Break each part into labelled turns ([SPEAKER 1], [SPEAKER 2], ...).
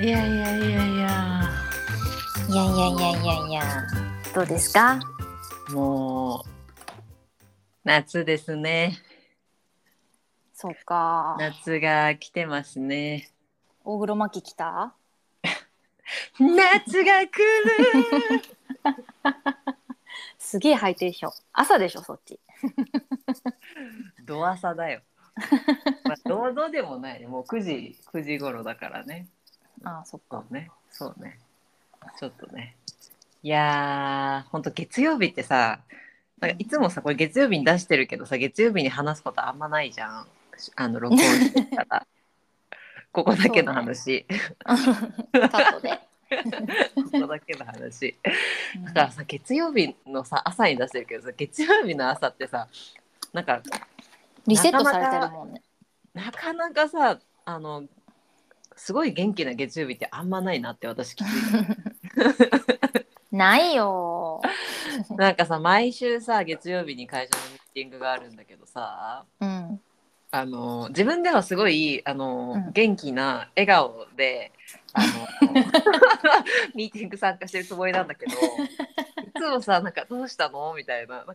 [SPEAKER 1] いやいやいやいや。
[SPEAKER 2] いやいやいやいやいや。どうですか？
[SPEAKER 1] もう夏ですね。
[SPEAKER 2] そうか。
[SPEAKER 1] 夏が来てますね。
[SPEAKER 2] 大黒摩季来た？
[SPEAKER 1] 夏が来る。
[SPEAKER 2] すげえハイテンション。朝でしょそっち。
[SPEAKER 1] ド朝だよ。まあどうどうでもないもう9時9時頃だからね
[SPEAKER 2] ああそっか。
[SPEAKER 1] そうね。そうね。ちょっとね。いやーほんと月曜日ってさなんかいつもさこれ月曜日に出してるけどさ月曜日に話すことあんまないじゃん。あの録音してたら。ここだけの話、
[SPEAKER 2] カットで、
[SPEAKER 1] ここだけの話。だからさ月曜日のさ朝に出してるけどさ月曜日の朝ってさなんか
[SPEAKER 2] リセットされてるもんね。
[SPEAKER 1] なかなかさあのすごい元気な月曜日ってあんまないなって私気づいた。
[SPEAKER 2] ないよ。
[SPEAKER 1] なんかさ毎週さ月曜日に会社のミーティングがあるんだけどさ
[SPEAKER 2] うん
[SPEAKER 1] あの自分ではすごいあの、
[SPEAKER 2] うん。
[SPEAKER 1] 元気な笑顔であの ミーティング参加してるつもりなんだけどいつもさなんか「どうしたの?」みたいな「なんか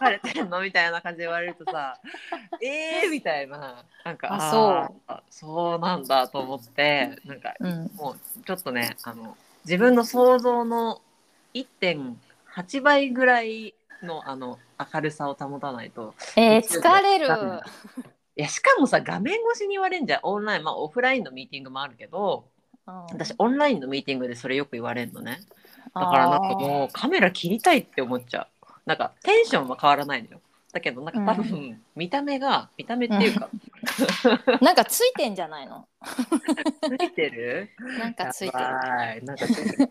[SPEAKER 1] 疲れてんの?」みたいな感じで言われるとさ「えー!」みたいな。なんか
[SPEAKER 2] あそう。
[SPEAKER 1] そうなんだと思ってなんか
[SPEAKER 2] うん。
[SPEAKER 1] もうちょっとねあの自分の想像の1.8倍ぐらいのあの明るさを保たないと
[SPEAKER 2] えー、疲れる。
[SPEAKER 1] いやしかもさ画面越しに言われんじゃん。オンラインまあオフラインのミーティングもあるけど私オンラインのミーティングでそれよく言われるのねだからなんかもうカメラ切りたいって思っちゃう。なんかテンションは変わらないのよ。だけどなんか多分見た目が、見た目っていうか、
[SPEAKER 2] うなんかついてんじゃないの？
[SPEAKER 1] ついてる？
[SPEAKER 2] なんかついてる。
[SPEAKER 1] なんかついてる。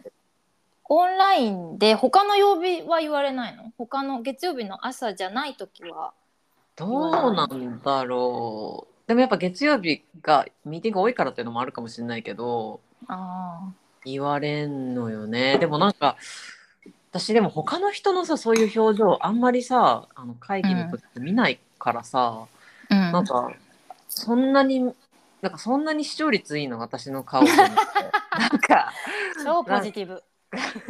[SPEAKER 2] オンラインで他の曜日は言われないの？他の月曜日の朝じゃない時は
[SPEAKER 1] どうなんだろう。でもやっぱ月曜日がミーティング多いからっていうのもあるかもしれないけど。
[SPEAKER 2] あ
[SPEAKER 1] 言われんのよね。でもなんか私でも他の人のさそういう表情あんまりさあの会議の時って見ないからさ、
[SPEAKER 2] あ、うん、
[SPEAKER 1] なんかそんなになんかそんなに視聴率いいの？私の顔と思って。なんか
[SPEAKER 2] 超ポジティブ。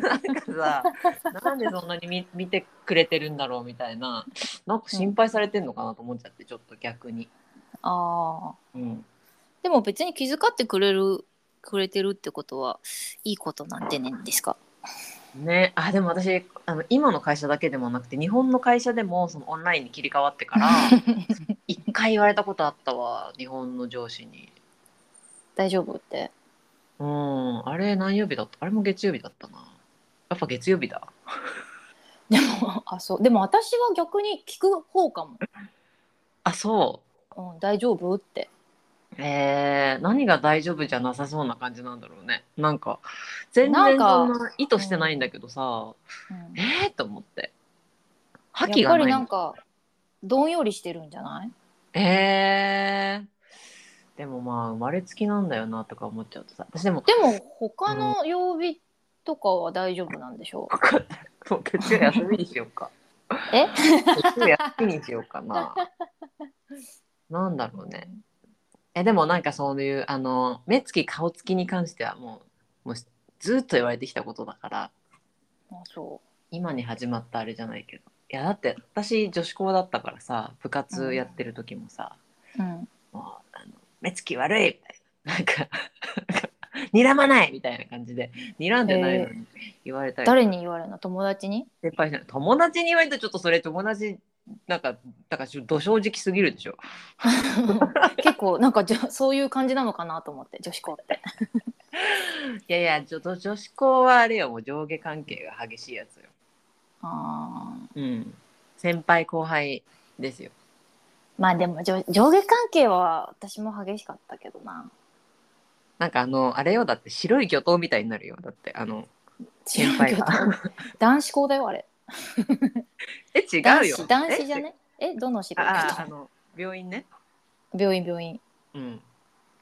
[SPEAKER 1] なんかさなんでそんなに見見てくれてるんだろうみたいななんか心配されてんのかなと思っちゃってちょっと逆に。
[SPEAKER 2] ああ
[SPEAKER 1] うん。
[SPEAKER 2] でも別に気遣ってくれるくれてるってことはいいことなんでねんですか？
[SPEAKER 1] ね、あでも私あの今の会社だけでもなくて日本の会社でもそのオンラインに切り替わってから 一回言われたことあったわ日本の上司に。
[SPEAKER 2] 大丈夫って？
[SPEAKER 1] うん。あれ何曜日だった？あれも月曜日だったな。やっぱ月曜日だ。
[SPEAKER 2] でもあそう。でも私は逆に聞く方かも、
[SPEAKER 1] あそ
[SPEAKER 2] う。ん、大丈夫って。
[SPEAKER 1] うえー、何が大丈夫じゃなさそうな感じなんだろうね。なんか全然そんな意図してないんだけどさ、
[SPEAKER 2] うん。
[SPEAKER 1] えー、と思って。覇気
[SPEAKER 2] やっぱり
[SPEAKER 1] がな
[SPEAKER 2] んかどんよりしてるんじゃない？
[SPEAKER 1] えー、でもまあ生まれつきなんだよなとか思っちゃうとさ。私でも
[SPEAKER 2] でも他の曜日とかは大丈夫なんでしょ
[SPEAKER 1] もう月曜休みにしようか。
[SPEAKER 2] うえ？
[SPEAKER 1] 月曜休みにしようかな。なんだろうね。えでもなんかそういうあの目つき顔つきに関してはもうもうずっと言われてきたことだから。
[SPEAKER 2] あそ
[SPEAKER 1] 今に始まったあれじゃないけど。いやだって私女子校だったからさ部活やってる時もさ、
[SPEAKER 2] う、うん、
[SPEAKER 1] もうあの目つき悪いみたいな。なんか睨まないみたいな感じで。睨んでないのに言われたり
[SPEAKER 2] 誰に言われるの？友達に？
[SPEAKER 1] 先輩じゃない友達に言われたらちょっとそれ友達なんかだからちょっと正直すぎるでしょ。
[SPEAKER 2] 結構なんかじゃそういう感じなのかなと思って女子校って。
[SPEAKER 1] いやいやちょっと女子校はあれよもう上下関係が激しいやつよ。
[SPEAKER 2] あー。
[SPEAKER 1] うん。先輩後輩ですよ。
[SPEAKER 2] まあでも上上下関係は私も激しかったけどな。
[SPEAKER 1] なんかあのあれよだって白い魚刀みたいになるよ。だってあの先輩が。
[SPEAKER 2] 男子校だよあれ
[SPEAKER 1] え違うよ。
[SPEAKER 2] 男子じゃ
[SPEAKER 1] え
[SPEAKER 2] ねえどの白い方
[SPEAKER 1] あああの病院ね。
[SPEAKER 2] 病院病院。
[SPEAKER 1] うん。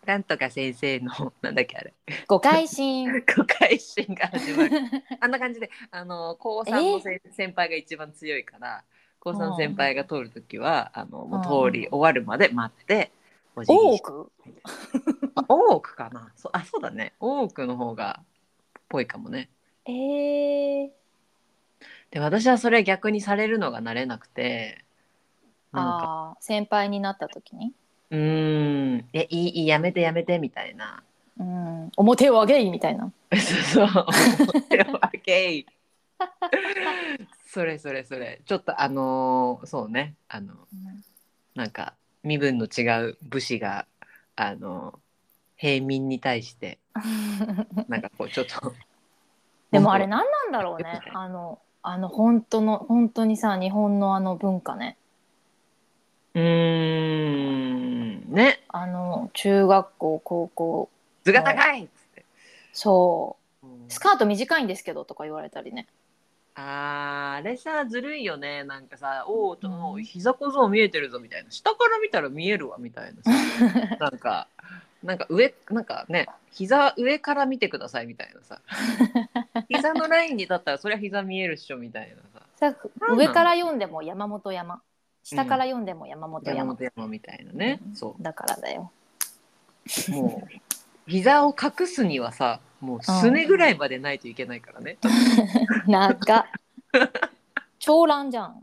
[SPEAKER 1] なんとか先生の なんだっけあれ。
[SPEAKER 2] 誤解心。
[SPEAKER 1] 誤解心が始まる。あんな感じであの高3のせ先輩が一番強いから高3の先輩が通るときはあのもう通り終わるまで待ってお辞儀して。
[SPEAKER 2] 多く？
[SPEAKER 1] まあ、多くかな。そあそうだね。多くの方がっぽいかもね。
[SPEAKER 2] えー、
[SPEAKER 1] で私はそれ逆にされるのが慣れなくて
[SPEAKER 2] あー先輩になった時に？
[SPEAKER 1] うーん。えいいいいやめてやめてみたいな。
[SPEAKER 2] うん。表を上げいみたいな？
[SPEAKER 1] そうそう。手を開けいそれそれそれ。ちょっとあのーそうね。あのなんか身分の違う武士があの平民に対してなんかこうちょっと。
[SPEAKER 2] でもあれ何なんだろうね。あのあの本当の本当にさ日本のあの文化ね。
[SPEAKER 1] うーん。ね。
[SPEAKER 2] あの中学校高校。
[SPEAKER 1] 図が高いっつって、
[SPEAKER 2] そう。
[SPEAKER 1] うん。
[SPEAKER 2] スカート短いんですけどとか言われたりね。
[SPEAKER 1] あーあれさずるいよね。なんかさ「おお」とも
[SPEAKER 2] う
[SPEAKER 1] うん膝小僧見えてるぞみたいな。下から見たら見えるわみたいなさ。なんかなんか上なんかね膝上から見てくださいみたいなさ。膝のラインに立ったらそりゃ膝見えるっしょみたいなさ。
[SPEAKER 2] さ上から読んでも山本山。下から読んでも山本
[SPEAKER 1] 山。
[SPEAKER 2] 山、
[SPEAKER 1] 本山みたいなね、
[SPEAKER 2] うん
[SPEAKER 1] そ
[SPEAKER 2] だからだよ。
[SPEAKER 1] うもう膝を隠すにはさもうすねぐらいまでないといけないからね、
[SPEAKER 2] 長っ。長乱じゃん。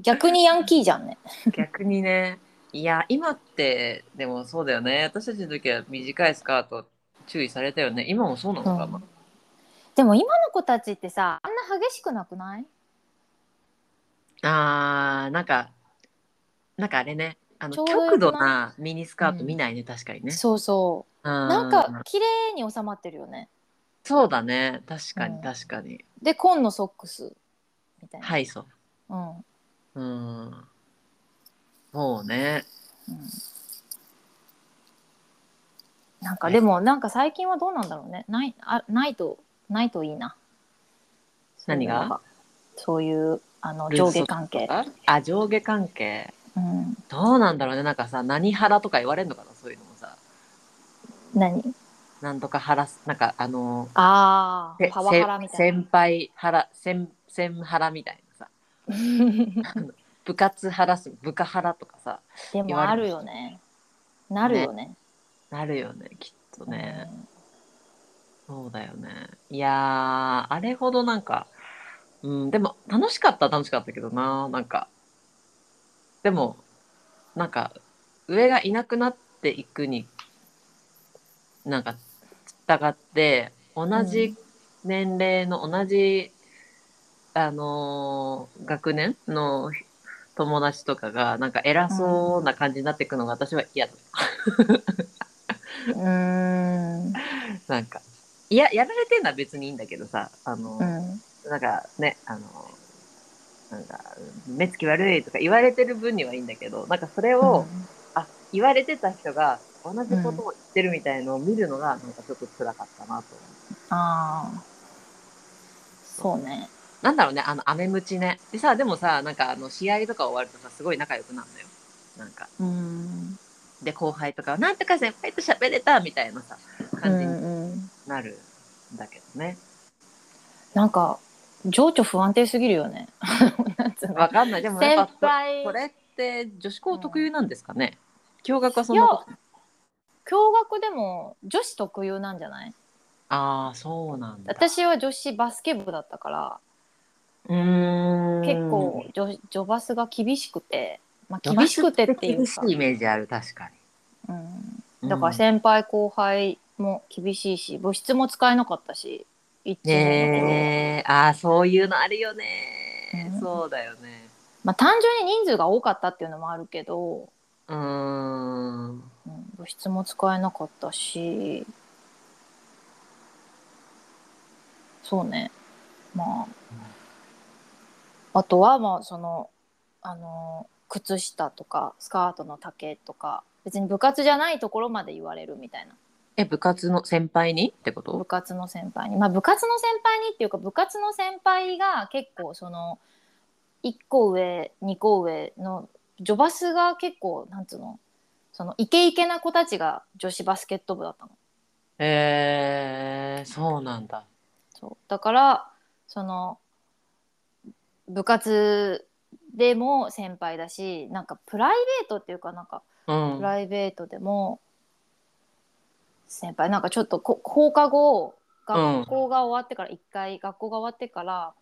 [SPEAKER 2] 逆にヤンキーじゃんね。
[SPEAKER 1] 逆にねいや今ってでもそうだよね。私たちの時は短いスカート注意されたよね。今もそうなのかな、
[SPEAKER 2] うん。でも今の子たちってさあんな激しくなくない？
[SPEAKER 1] あーなんかなんかあれね。あの極度なミニスカート見ないね、確かにね。
[SPEAKER 2] そうそう。
[SPEAKER 1] な
[SPEAKER 2] なんか綺麗に収まってるよね。
[SPEAKER 1] そうだね。確かに
[SPEAKER 2] うん。
[SPEAKER 1] 確かに、
[SPEAKER 2] で紺のソックスみたいな、
[SPEAKER 1] はいそう。
[SPEAKER 2] うん。うん、
[SPEAKER 1] うんそうね
[SPEAKER 2] なんかでもなんか最近はどうなんだろうね。ないあないとないといいな。
[SPEAKER 1] 何が？
[SPEAKER 2] そういうあの上下関係、
[SPEAKER 1] ああ上下関係。
[SPEAKER 2] うん、
[SPEAKER 1] どうなんだろうね。なんかさ何腹とか言われるのかな？そういうのもさ。
[SPEAKER 2] 何？
[SPEAKER 1] なんとか腹すなんかあのせ
[SPEAKER 2] ああパワハラみたいな。
[SPEAKER 1] 先輩腹先先腹みたいなさ 部活腹す部下腹とかさ
[SPEAKER 2] でもあるよね。なるよね。
[SPEAKER 1] なるよねきっとね、そうだよね。いやーあれほどなんかうんでも楽しかったは楽しかったけどな。なんかでもなんか上がいなくなっていくになんか従って同じ年齢の同じ、あのー学年の友達とかがなんか偉そうな感じになっていくのが私は嫌だ。
[SPEAKER 2] うん。
[SPEAKER 1] なんかいややられてるのは別にいいんだけどさあの、
[SPEAKER 2] うん。
[SPEAKER 1] なんかねあのなんか目つき悪いとか言われてる分にはいいんだけどなんかそれを、あ言われてた人が同じことを言ってるみたいのを見るのがなんかちょっと辛かったなと思う。
[SPEAKER 2] ああそうね
[SPEAKER 1] なんだろうねあのアメムチね。でさでもさなんかあの試合とか終わるとさすごい仲良くなるのよ。なんか。
[SPEAKER 2] うん。
[SPEAKER 1] で後輩とかはなんとか先輩と喋れたみたいなさ
[SPEAKER 2] う
[SPEAKER 1] 感じに
[SPEAKER 2] んうん。
[SPEAKER 1] なるんだけどね、
[SPEAKER 2] なんか情緒不安定すぎるよね。
[SPEAKER 1] わかんない。でもやっ
[SPEAKER 2] 先
[SPEAKER 1] ぱ
[SPEAKER 2] 輩。
[SPEAKER 1] これって女子校特有なんですかね。驚愕はそんなこと。
[SPEAKER 2] 共学でも女子特有なんじゃない？
[SPEAKER 1] ああそうなんだ。
[SPEAKER 2] 私は女子バスケ部だったから
[SPEAKER 1] うーん。
[SPEAKER 2] 結構女女バスが厳しくて、まあ、厳しくてっていうか。
[SPEAKER 1] イメージある確か
[SPEAKER 2] うん、
[SPEAKER 1] に
[SPEAKER 2] だから先輩後輩も厳しいし部室も使えなかったし一年の
[SPEAKER 1] ああそういうのあるよね、
[SPEAKER 2] うん。
[SPEAKER 1] そうだよね。
[SPEAKER 2] まあ単純に人数が多かったっていうのもあるけど、
[SPEAKER 1] うーん。
[SPEAKER 2] うん、部室も使えなかったし。そうね。まああとはまあそのあの靴下とかスカートの丈とか別に部活じゃないところまで言われるみたいな。
[SPEAKER 1] え部活の先輩にってこ
[SPEAKER 2] 部
[SPEAKER 1] と
[SPEAKER 2] 活の先輩に。まあ部活の先輩にっていうか部活の先輩が結構その1個上2個上の女バスが結構なんつうのそのイケイケな子たちが女子バスケット部だったの。
[SPEAKER 1] えー、そうなんだ。
[SPEAKER 2] そう。だからその部活でも先輩だしなんかプライベートっていうかなんか
[SPEAKER 1] うん。
[SPEAKER 2] プライベートでも先輩。なんかちょっとこ放課後学校が終わってから一回、学校が終わってから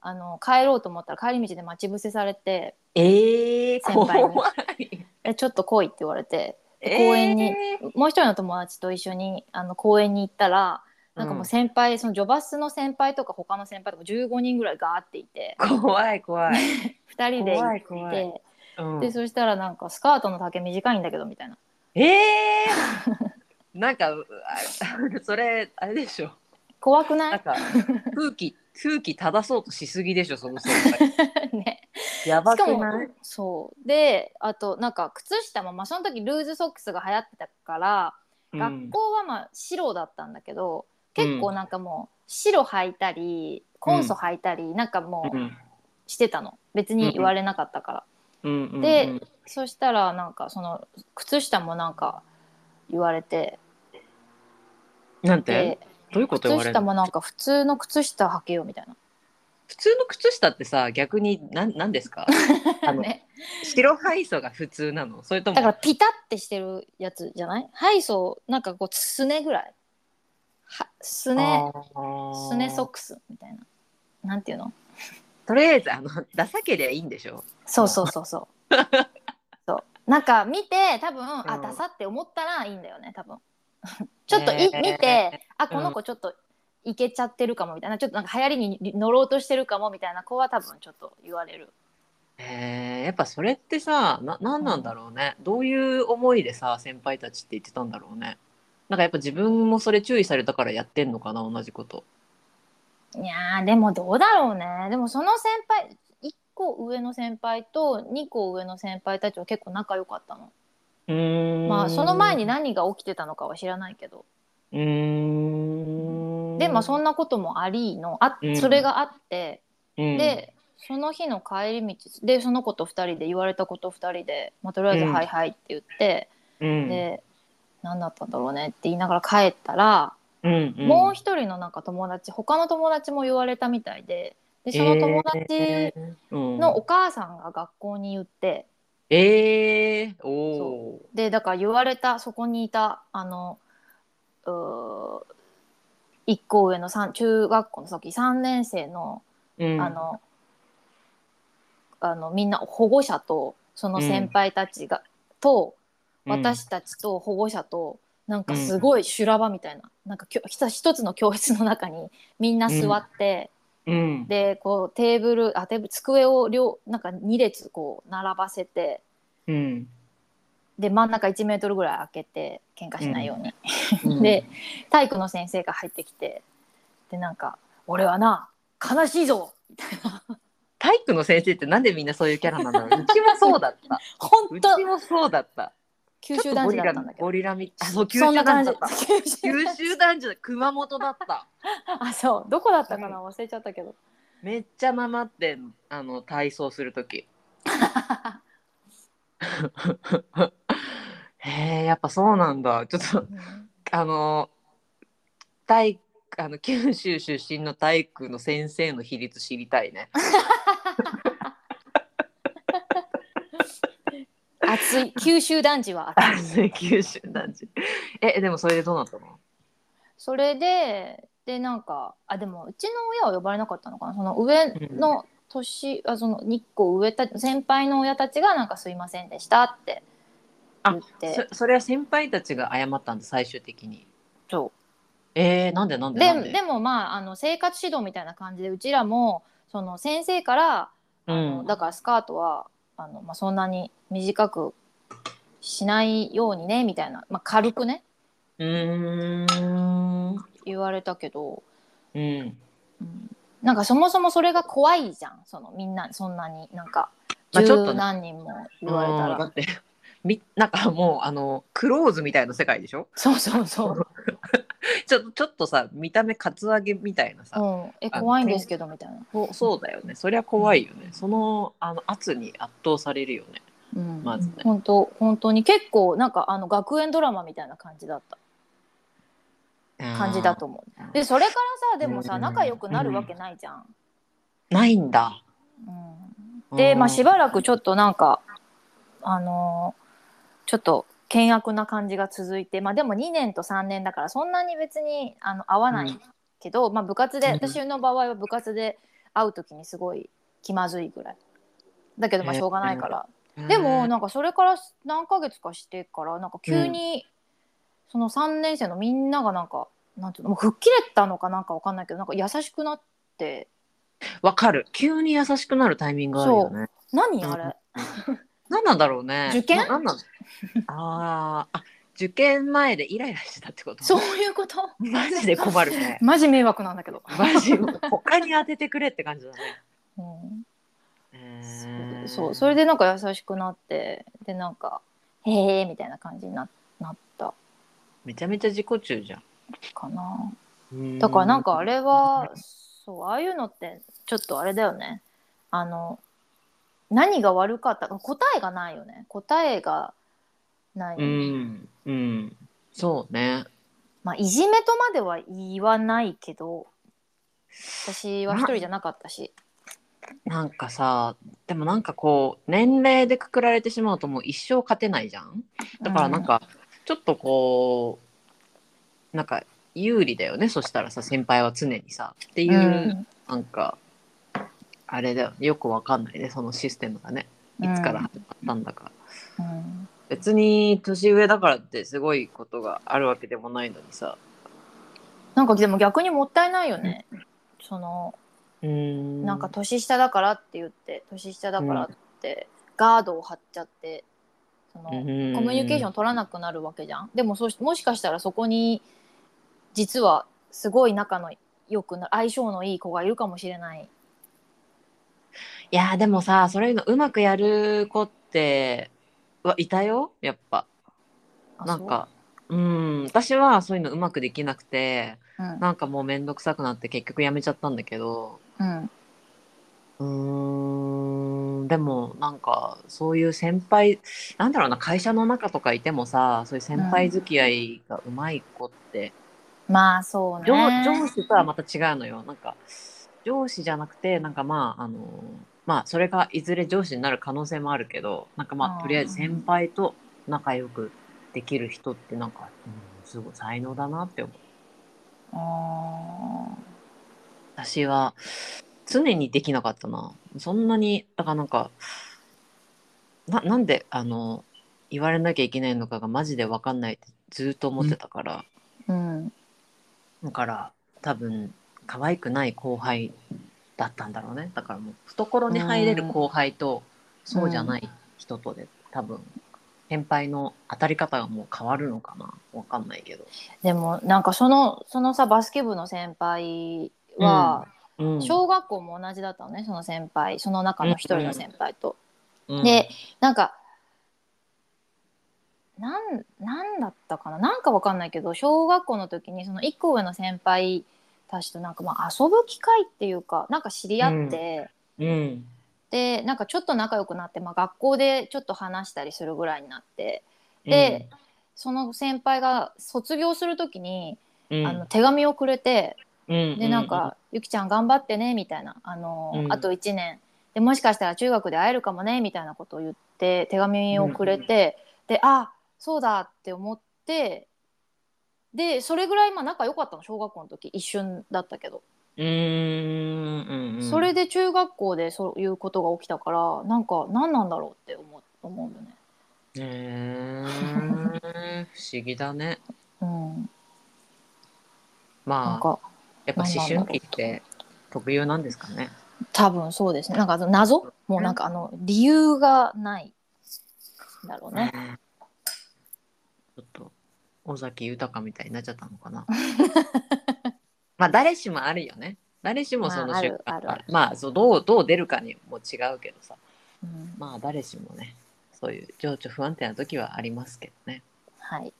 [SPEAKER 2] あの帰ろうと思ったら帰り道で待ち伏せされて
[SPEAKER 1] えー、
[SPEAKER 2] 先輩に。
[SPEAKER 1] 怖い。
[SPEAKER 2] 「えちょっと来い」って言われて
[SPEAKER 1] えー。
[SPEAKER 2] 公園にもう一人の友達と一緒にあの公園に行ったらなんかもう先輩、そのジョバスの先輩とか他の先輩とか15人ぐらいガーっていて。
[SPEAKER 1] 怖い怖い。
[SPEAKER 2] 2人で行
[SPEAKER 1] 怖い
[SPEAKER 2] って。
[SPEAKER 1] 怖い。うん。
[SPEAKER 2] でそしたらなんかスカートの丈短いんだけどみたいな。
[SPEAKER 1] えー、なんか それあれでしょ。
[SPEAKER 2] 怖くない？
[SPEAKER 1] なんか空気空気正そうとしすぎでしょその先輩。
[SPEAKER 2] ね。
[SPEAKER 1] やばくない？
[SPEAKER 2] そう。であとなんか靴下も、まあ、その時ルーズソックスが流行ってたから、学校はまあ白だったんだけど結構なんかもう白履いたり紺素履いたり、なんかも
[SPEAKER 1] う
[SPEAKER 2] してたの。別に言われなかったから、でそしたらなんかその靴下もなんか言われて。
[SPEAKER 1] なんて？
[SPEAKER 2] で
[SPEAKER 1] どういうこと言わ
[SPEAKER 2] 靴
[SPEAKER 1] れるの？
[SPEAKER 2] 下もなんか普通の靴下履けよみたいな。
[SPEAKER 1] 普通の靴下ってさ逆になんなんですか？
[SPEAKER 2] ね、
[SPEAKER 1] 白ハイソが普通なの？それとも？
[SPEAKER 2] だからピタってしてるやつじゃない？ハイソーなんかこうすねぐらいはすねすねソックスみたいな。なんていうの？
[SPEAKER 1] とりあえずあのダサけりゃいいんでしょ？
[SPEAKER 2] そうそうそうそう。そう。なんか見て多分、あ
[SPEAKER 1] うん。
[SPEAKER 2] ダサって思ったらいいんだよね多分。ちょっとい、
[SPEAKER 1] へー。
[SPEAKER 2] 見てあこの子ちょっといけちゃってるかもみたいな。ちょっとなんか流行りに乗ろうとしてるかもみたいな子は多分ちょっと言われる。
[SPEAKER 1] へえやっぱそれってさななんなんだろうね、どういう思いでさ先輩たちって言ってたんだろうねなんかやっぱ自分もそれ注意されたからやってんのかな同じこと。
[SPEAKER 2] いやーでもどうだろうね。でもその先輩1個上の先輩と2個上の先輩たちは結構仲良かったの。
[SPEAKER 1] うーん。
[SPEAKER 2] まあその前に何が起きてたのかは知らないけど。
[SPEAKER 1] うーん。
[SPEAKER 2] でまあそんなこともありのあ
[SPEAKER 1] うん。
[SPEAKER 2] それがあって、
[SPEAKER 1] うん。
[SPEAKER 2] でその日の帰り道でその子と2人で言われたこと2人で、まあ、とりあえず「
[SPEAKER 1] うん。
[SPEAKER 2] はいはい」って言って、
[SPEAKER 1] うん。
[SPEAKER 2] で何だったんだろうねって言いながら帰ったら、
[SPEAKER 1] うんうん。
[SPEAKER 2] もう一人のなんか友達他の友達も言われたみたいででその友達のお母さんが学校に言って。
[SPEAKER 1] えー、おー。
[SPEAKER 2] でだから言われたそこにいたあのうー一個上の三中学校の時3年生の,、
[SPEAKER 1] うん。
[SPEAKER 2] あのあのみんな保護者とその先輩たちが、と私たちと保護者となんかすごい修羅場みたいな,、なんかきょ一つの教室の中にみんな座って、
[SPEAKER 1] うん。
[SPEAKER 2] でこうテーブルあテーブル机を両なんか2列こう並ばせて。
[SPEAKER 1] うん。
[SPEAKER 2] で真ん中1メートルぐらい開けて喧嘩しないように、
[SPEAKER 1] うん。
[SPEAKER 2] で体育の先生が入ってきてでなんか「俺はな悲しいぞ!」みたいな。
[SPEAKER 1] 体育の先生ってなんでみんなそういうキャラなんだろううちもそうだった。う
[SPEAKER 2] 本当。
[SPEAKER 1] ちもそうだった
[SPEAKER 2] 九州男児だったんだけど。
[SPEAKER 1] ゴリラみあそう九
[SPEAKER 2] そん
[SPEAKER 1] 州
[SPEAKER 2] な感じ。
[SPEAKER 1] 男児だった。
[SPEAKER 2] 九州
[SPEAKER 1] 男児だ熊本だった。
[SPEAKER 2] あそうどこだったかな？忘れちゃったけど。
[SPEAKER 1] めっちゃママってあの体操する時。へえやっぱそうなんだ。ちょっとあの体あの九州出身の体育の先生の比率知りたいね
[SPEAKER 2] 熱い九州男児は熱い。
[SPEAKER 1] 九州男児。えでもそれでどうなったの？
[SPEAKER 2] それででなんかあでもうちの親は呼ばれなかったのかな？その上の年、あその日光上た先輩の親たちがなんか「すいませんでした」って言って。
[SPEAKER 1] そそれは先輩たちが謝ったんだ最終的に。
[SPEAKER 2] そう。
[SPEAKER 1] えー、なんでなんで？なんで
[SPEAKER 2] で？でもまああの生活指導みたいな感じでうちらもその先生からあの、
[SPEAKER 1] うん。
[SPEAKER 2] だからスカートはあの、まあ、そんなに短くしないようにねみたいな、まあ、軽くね
[SPEAKER 1] うーん。
[SPEAKER 2] 言われたけど、
[SPEAKER 1] うん。
[SPEAKER 2] うん、なんかそもそもそれが怖いじゃんそのみんなそんなになんか十
[SPEAKER 1] まあちょっとね。
[SPEAKER 2] 何人も言われたら、
[SPEAKER 1] うんだってみなんかもうあのクローズみたいな世界でしょ？
[SPEAKER 2] そうそうそう、
[SPEAKER 1] ちょっとちょっとさ見た目カツアゲみたいなさ、
[SPEAKER 2] うん、え
[SPEAKER 1] あ
[SPEAKER 2] 怖いんですけどみたいな、
[SPEAKER 1] そうそうだよね。そりゃ怖いよね。そのあの圧に圧倒されるよね。
[SPEAKER 2] うん、
[SPEAKER 1] まずね。
[SPEAKER 2] 本当本当に結構なんかあの学園ドラマみたいな感じだった。感じだと思う。でそれからさでもさ
[SPEAKER 1] うん。
[SPEAKER 2] 仲良くなるわけないじゃん。
[SPEAKER 1] ないんだ。
[SPEAKER 2] うん、で、まあ、しばらくちょっとなんかあのーちょっと険悪な感じが続いてまあでも2年と3年だからそんなに別にあの合わないけど、まあ、部活で
[SPEAKER 1] うん。
[SPEAKER 2] 私の場合は部活で会う時にすごい気まずいぐらい。だけどまあしょうがないから、でもなんかそれから何ヶ月かしてからなんか急にその3年生のみんながなんかなんていうのもう吹っ切れたのかなんかわかんないけどなんか優しくなって。
[SPEAKER 1] わかる。急に優しくなるタイミングあるよね。
[SPEAKER 2] 何あれ、
[SPEAKER 1] 何なんだろうね。
[SPEAKER 2] 受験？
[SPEAKER 1] ななんなん？あ受験前でイライラしてたってこと？
[SPEAKER 2] そういうこと？
[SPEAKER 1] マジで困るね。
[SPEAKER 2] マジ迷惑なんだけど、
[SPEAKER 1] マジ他に当ててくれって感じだね。
[SPEAKER 2] うん。
[SPEAKER 1] へー。
[SPEAKER 2] そうそれでなんか優しくなってでなんか「へえ」みたいな感じにななった。
[SPEAKER 1] めちゃめちゃ自己中じゃん。
[SPEAKER 2] かな。だからなんかあれはそうああいうのってちょっとあれだよね。あの何が悪かったか答えがないよね。答えがない、
[SPEAKER 1] うん。うん。そうね。
[SPEAKER 2] まあいじめとまでは言わないけど私は一人じゃなかったし。
[SPEAKER 1] なんかさでもなんかこう年齢でくくられてしまうともう一生勝てないじゃん。だからなんかちょっとこうなんか有利だよねそしたらさ先輩は常にさ。っていう、
[SPEAKER 2] うん。
[SPEAKER 1] なんかあれだよ。よくわかんないねそのシステムがね。いつから始まったんだか、
[SPEAKER 2] うん。
[SPEAKER 1] 別に年上だからってすごいことがあるわけでもないのにさ。
[SPEAKER 2] なんかでも逆にもったいないよね、その
[SPEAKER 1] うーん。
[SPEAKER 2] なんか年下だからって言って年下だからってガードを張っちゃってそのコミュニケーションを取らなくなるわけじゃん。でもそしもしかしたらそこに実はすごい仲の良くな相性のいい子がいるかもしれない。
[SPEAKER 1] いやーでもさそういうのうまくやる子ってはいたよ？やっぱ。
[SPEAKER 2] あ
[SPEAKER 1] なんかう？ん。私はそういうのうまくできなくて
[SPEAKER 2] そううん。
[SPEAKER 1] なんかもうめんどくさくなって結局やめちゃったんだけど。
[SPEAKER 2] うん。
[SPEAKER 1] うーん。でもなんかそういう先輩なんだろうな会社の中とかいてもさそういう先輩付き合いがうまい子って、
[SPEAKER 2] まあそう
[SPEAKER 1] 上
[SPEAKER 2] ね。
[SPEAKER 1] 上司とはまた違うのよ。なんか上司じゃなくてなんかまああのまあそれがいずれ上司になる可能性もあるけどなんかま
[SPEAKER 2] あ
[SPEAKER 1] とりあえず先輩と仲良くできる人ってなんか、うん、すごい才能だなって思う。
[SPEAKER 2] あ
[SPEAKER 1] 私は常にできなかったな。そんなにだからなんかななんであの言われなきゃいけないのかがマジで分かんないってずっと思ってたから、
[SPEAKER 2] ーうん。
[SPEAKER 1] だから多分可愛くない後輩だったんだろうね。だからもう懐に入れる後輩とそうじゃない人とで多分先輩の当たり方がもう変わるのかな。分かんないけど、
[SPEAKER 2] でもなんかそのそのさバスケ部の先輩は、
[SPEAKER 1] うん。
[SPEAKER 2] 小学校も同じだったのねその先輩。その中の一人の先輩と。
[SPEAKER 1] うん。
[SPEAKER 2] でなんかなんなんだったかな。なんかわかんないけど小学校の時にその1個上の先輩たちとなんかまあ遊ぶ機会っていうかなんか知り合って、
[SPEAKER 1] うん。
[SPEAKER 2] でなんかちょっと仲良くなって、まあ、学校でちょっと話したりするぐらいになってで、その先輩が卒業する時に、
[SPEAKER 1] うん。
[SPEAKER 2] あの手紙をくれて
[SPEAKER 1] うん。
[SPEAKER 2] でなんか「ゆきちゃん頑張ってね」みたいなあの、
[SPEAKER 1] うん。
[SPEAKER 2] あと1年。でもしかしたら中学で会えるかもねみたいなことを言って手紙をくれて、であそうだって思ってでそれぐらいまあ仲良かったの小学校の時一瞬だったけど、
[SPEAKER 1] うーんうんうん。
[SPEAKER 2] それで中学校でそういうことが起きたからなんか何なんだろうって思う思うよね。
[SPEAKER 1] へー 不思議だね。
[SPEAKER 2] うん、なん
[SPEAKER 1] まあ
[SPEAKER 2] か
[SPEAKER 1] やっぱ思春期って特有なんですかね。
[SPEAKER 2] 多分そうですね。なんか謎？もうなんかあの理由がないんだろうね。
[SPEAKER 1] ちょっと尾崎豊みたいになっちゃったのかな。まあ誰しもあるよね。誰しもその瞬間
[SPEAKER 2] あるある
[SPEAKER 1] まあそうどうどう出るかにも違うけどさ。
[SPEAKER 2] うん。
[SPEAKER 1] まあ誰しもねそういう情緒不安定な時はありますけどね。
[SPEAKER 2] はい。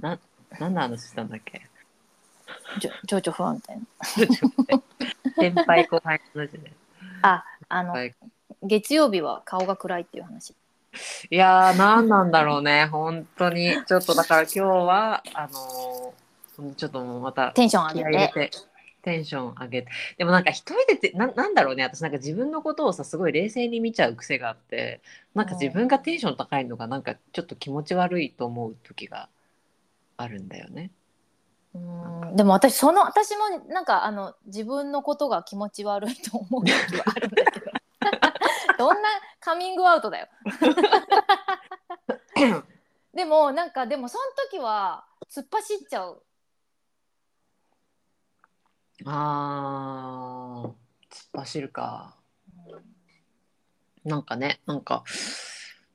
[SPEAKER 1] な何の話したんだっけ？
[SPEAKER 2] 情緒不安定。
[SPEAKER 1] 先輩後輩の話で
[SPEAKER 2] ああの、
[SPEAKER 1] はい。
[SPEAKER 2] 月曜日は顔が暗いっていう話
[SPEAKER 1] いやー何なんだろうね。本当に。ちょっとだから今日はあのーちょっともうまた
[SPEAKER 2] テンション上げて。
[SPEAKER 1] テンション上げて。でもなんか一人でてななんだろうね。私なんか自分のことをさすごい冷静に見ちゃう癖があってなんか自分がテンション高いのがなんかちょっと気持ち悪いと思う時があるんだよね。
[SPEAKER 2] うん。でも私その私もなんかあの自分のことが気持ち悪いと思う時はあるんだけどどんなカミングアウトだよ。でもなんかでもその時は突っ走っちゃう。
[SPEAKER 1] あー突っ走るか。なんかねなんか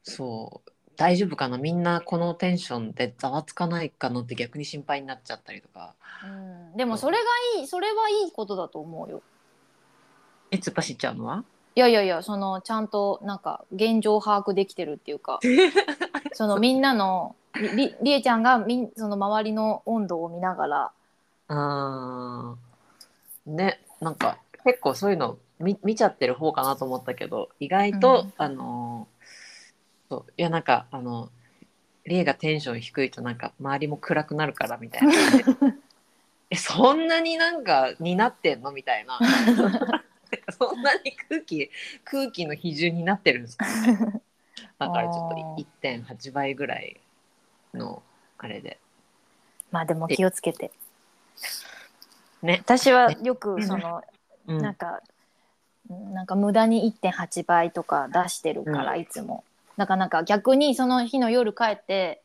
[SPEAKER 1] そう大丈夫かな？みんなこのテンションでざわつかないかなって逆に心配になっちゃったりとか。
[SPEAKER 2] うん。でもそれがいいそれはいいことだと思うよ。
[SPEAKER 1] え突っ走っちゃうのは？
[SPEAKER 2] いやいやいやそのちゃんとなんか現状把握できてるっていうか そのみんなのりりりえちゃんがみんその周りの温度を見ながら
[SPEAKER 1] あー。ねなんか結構そういうの見見ちゃってる方かなと思ったけど意外と、
[SPEAKER 2] うん。
[SPEAKER 1] あのーそういやなんかあのリエがテンション低いとなんか周りも暗くなるからみたいな えそんなになんかになってんのみたいな そんなに空気空気の比重になってるんですか？だからちょっと1.8倍ぐらいのあれで。
[SPEAKER 2] まあでも気をつけて。
[SPEAKER 1] ね、
[SPEAKER 2] 私はよくその
[SPEAKER 1] うん。
[SPEAKER 2] なんか、なんか無駄に1.8倍とか出してるから、
[SPEAKER 1] うん。
[SPEAKER 2] いつも。だからなんか。逆にその日の夜帰って、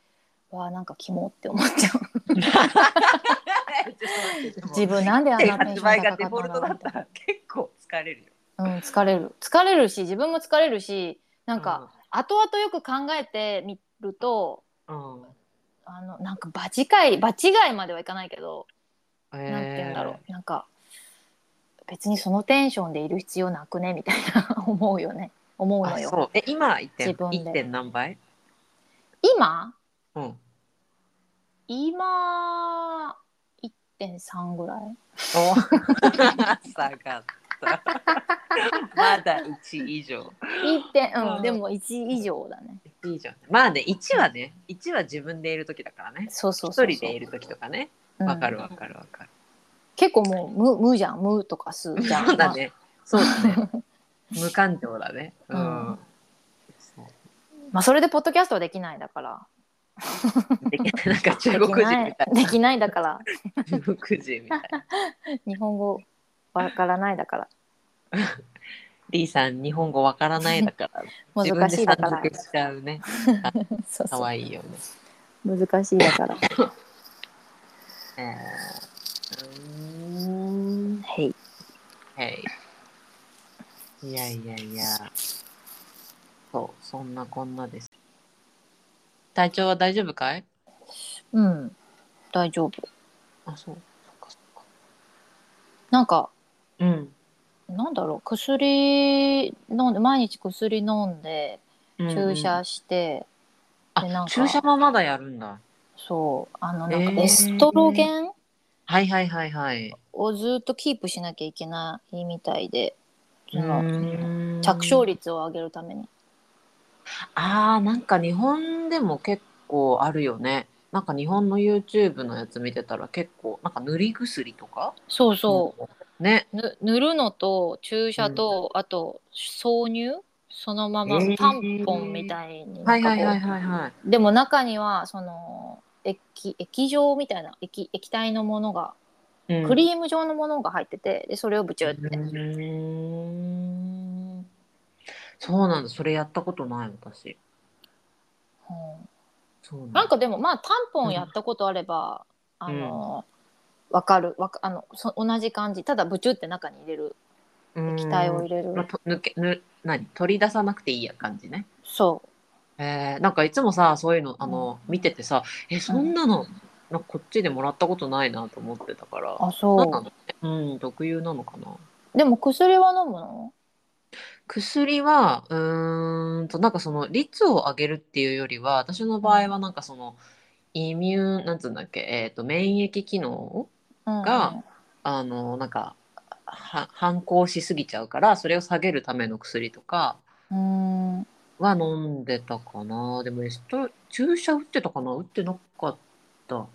[SPEAKER 2] わあなんかキモって思っちゃう。自分なんであんなテンシ
[SPEAKER 1] 1.8
[SPEAKER 2] ョン高かったの
[SPEAKER 1] 結構疲れるよ。
[SPEAKER 2] な。うん、疲れる。疲れるし、自分も疲れるし、なんか、後々よく考えてみると、
[SPEAKER 1] うん、うん
[SPEAKER 2] あの、なんか場違い、場違いまではいかないけど、
[SPEAKER 1] えー
[SPEAKER 2] なんて言うんだろう。なんか、別にそのテンションでいる必要なくね？みたいな 思うよね。思うのよ。
[SPEAKER 1] あそうえ今1点
[SPEAKER 2] 自分で
[SPEAKER 1] 1点何倍？
[SPEAKER 2] 今？
[SPEAKER 1] うん
[SPEAKER 2] 今1.3ぐらい
[SPEAKER 1] お 下がった まだ1以上。
[SPEAKER 2] 1点う
[SPEAKER 1] うん。
[SPEAKER 2] んでも1以上だね。
[SPEAKER 1] 1以上。まあね1はね1は自分でいる時だからね。
[SPEAKER 2] そうそうそうそう。
[SPEAKER 1] 一人でいる時とかね。
[SPEAKER 2] うん。
[SPEAKER 1] わかるわかるわかる、
[SPEAKER 2] 結構もう無無じゃん。無とかすじゃん。
[SPEAKER 1] そうだね。そうだね。無感情だね。うん、
[SPEAKER 2] うん。
[SPEAKER 1] そう。
[SPEAKER 2] まあそれでポッドキャストはできないだから。
[SPEAKER 1] できない。なんか中
[SPEAKER 2] で
[SPEAKER 1] 国人
[SPEAKER 2] きな。い
[SPEAKER 1] みたい。
[SPEAKER 2] できないだから。
[SPEAKER 1] な中国人みたいな。
[SPEAKER 2] 日本語わからないだから。
[SPEAKER 1] リーさん日本語わからないだから。自 分
[SPEAKER 2] 難
[SPEAKER 1] で
[SPEAKER 2] しいだから。
[SPEAKER 1] 参読しちゃうね。
[SPEAKER 2] そうそ
[SPEAKER 1] 可愛いよね。
[SPEAKER 2] う難しいだから。
[SPEAKER 1] えー、うーん。
[SPEAKER 2] はい。
[SPEAKER 1] はい。いやいやいや。そうそんなこんなです。体調は大丈夫かい？
[SPEAKER 2] うん。大丈夫。
[SPEAKER 1] あそう。そっかそっか。
[SPEAKER 2] なんか
[SPEAKER 1] うん。
[SPEAKER 2] なんだろう薬飲んで毎日薬飲んで注射して、
[SPEAKER 1] あ
[SPEAKER 2] でなんか。
[SPEAKER 1] 注射もまだやるんだ。
[SPEAKER 2] そう。あのなんか
[SPEAKER 1] えー。
[SPEAKER 2] エストロゲン
[SPEAKER 1] はいはいはいはい。
[SPEAKER 2] をずっとキープしなきゃいけないみたいでその
[SPEAKER 1] の
[SPEAKER 2] 着床率を上げるために。
[SPEAKER 1] あーなんか日本でも結構あるよね。なんか日本の YouTube のやつ見てたら結構なんか塗り薬とか？
[SPEAKER 2] そうそう
[SPEAKER 1] ね。
[SPEAKER 2] ぬ塗るのと注射と、あと挿入？そのまま
[SPEAKER 1] えー。
[SPEAKER 2] タンポンみたいに
[SPEAKER 1] はいはいはいはいはい。う
[SPEAKER 2] でも中にはその液液状みたいな液液体のものが、
[SPEAKER 1] うん。
[SPEAKER 2] クリーム状のものが入っててでそれをブチュって、
[SPEAKER 1] うー。んそうなんだ。それやったことない私。
[SPEAKER 2] う。ん
[SPEAKER 1] そうなんだ。
[SPEAKER 2] なんかでもまあタンポンやったことあれば、あのわかる。わかあのそ同じ感じ。ただブチュって中に入れる。液体を入れる。
[SPEAKER 1] まあ、と抜けぬ何？取り出さなくていいや感じね。
[SPEAKER 2] そ
[SPEAKER 1] えー、なんかいつもさそういうのあの、見ててさえそんなの、なこっちでもらったことないなと思ってたから
[SPEAKER 2] うあそ
[SPEAKER 1] なんなのね？うん特有なのかな？
[SPEAKER 2] うでも薬は飲むの？
[SPEAKER 1] 薬はうーんとなんかその率を上げるっていうよりは私の場合はなんかそのイミューなんつうんだっけ、えー、と免疫機能があのなんかは反抗しすぎちゃうからそれを下げるための薬とか
[SPEAKER 2] うん。うん
[SPEAKER 1] は飲んでたかな。でもエスト注射打ってたかな？打ってなかったと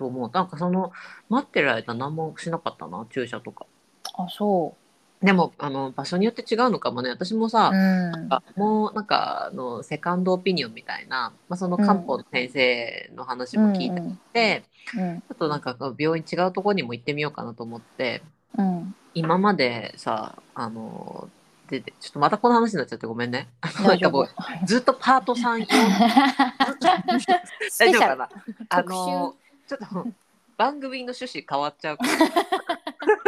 [SPEAKER 1] と思う。なんかその待ってる間何もしなかったな注射とか。
[SPEAKER 2] あそ
[SPEAKER 1] でもあの場所によって違うのかもね。私もさ
[SPEAKER 2] う、、うん
[SPEAKER 1] もうなんかあのセカンドオピニオンみたいな、まあ、その漢方の先生の話も聞いてて、
[SPEAKER 2] うん。
[SPEAKER 1] ちょっとなんか病院違うところにも行ってみようかなと思って
[SPEAKER 2] うん。
[SPEAKER 1] 今までさあのででちょっとまたこの話になっちゃってごめんね。なんかもうずっとパート3用
[SPEAKER 2] スペシャル。
[SPEAKER 1] 大丈夫かなあのちょっと番組の趣旨変わっちゃうから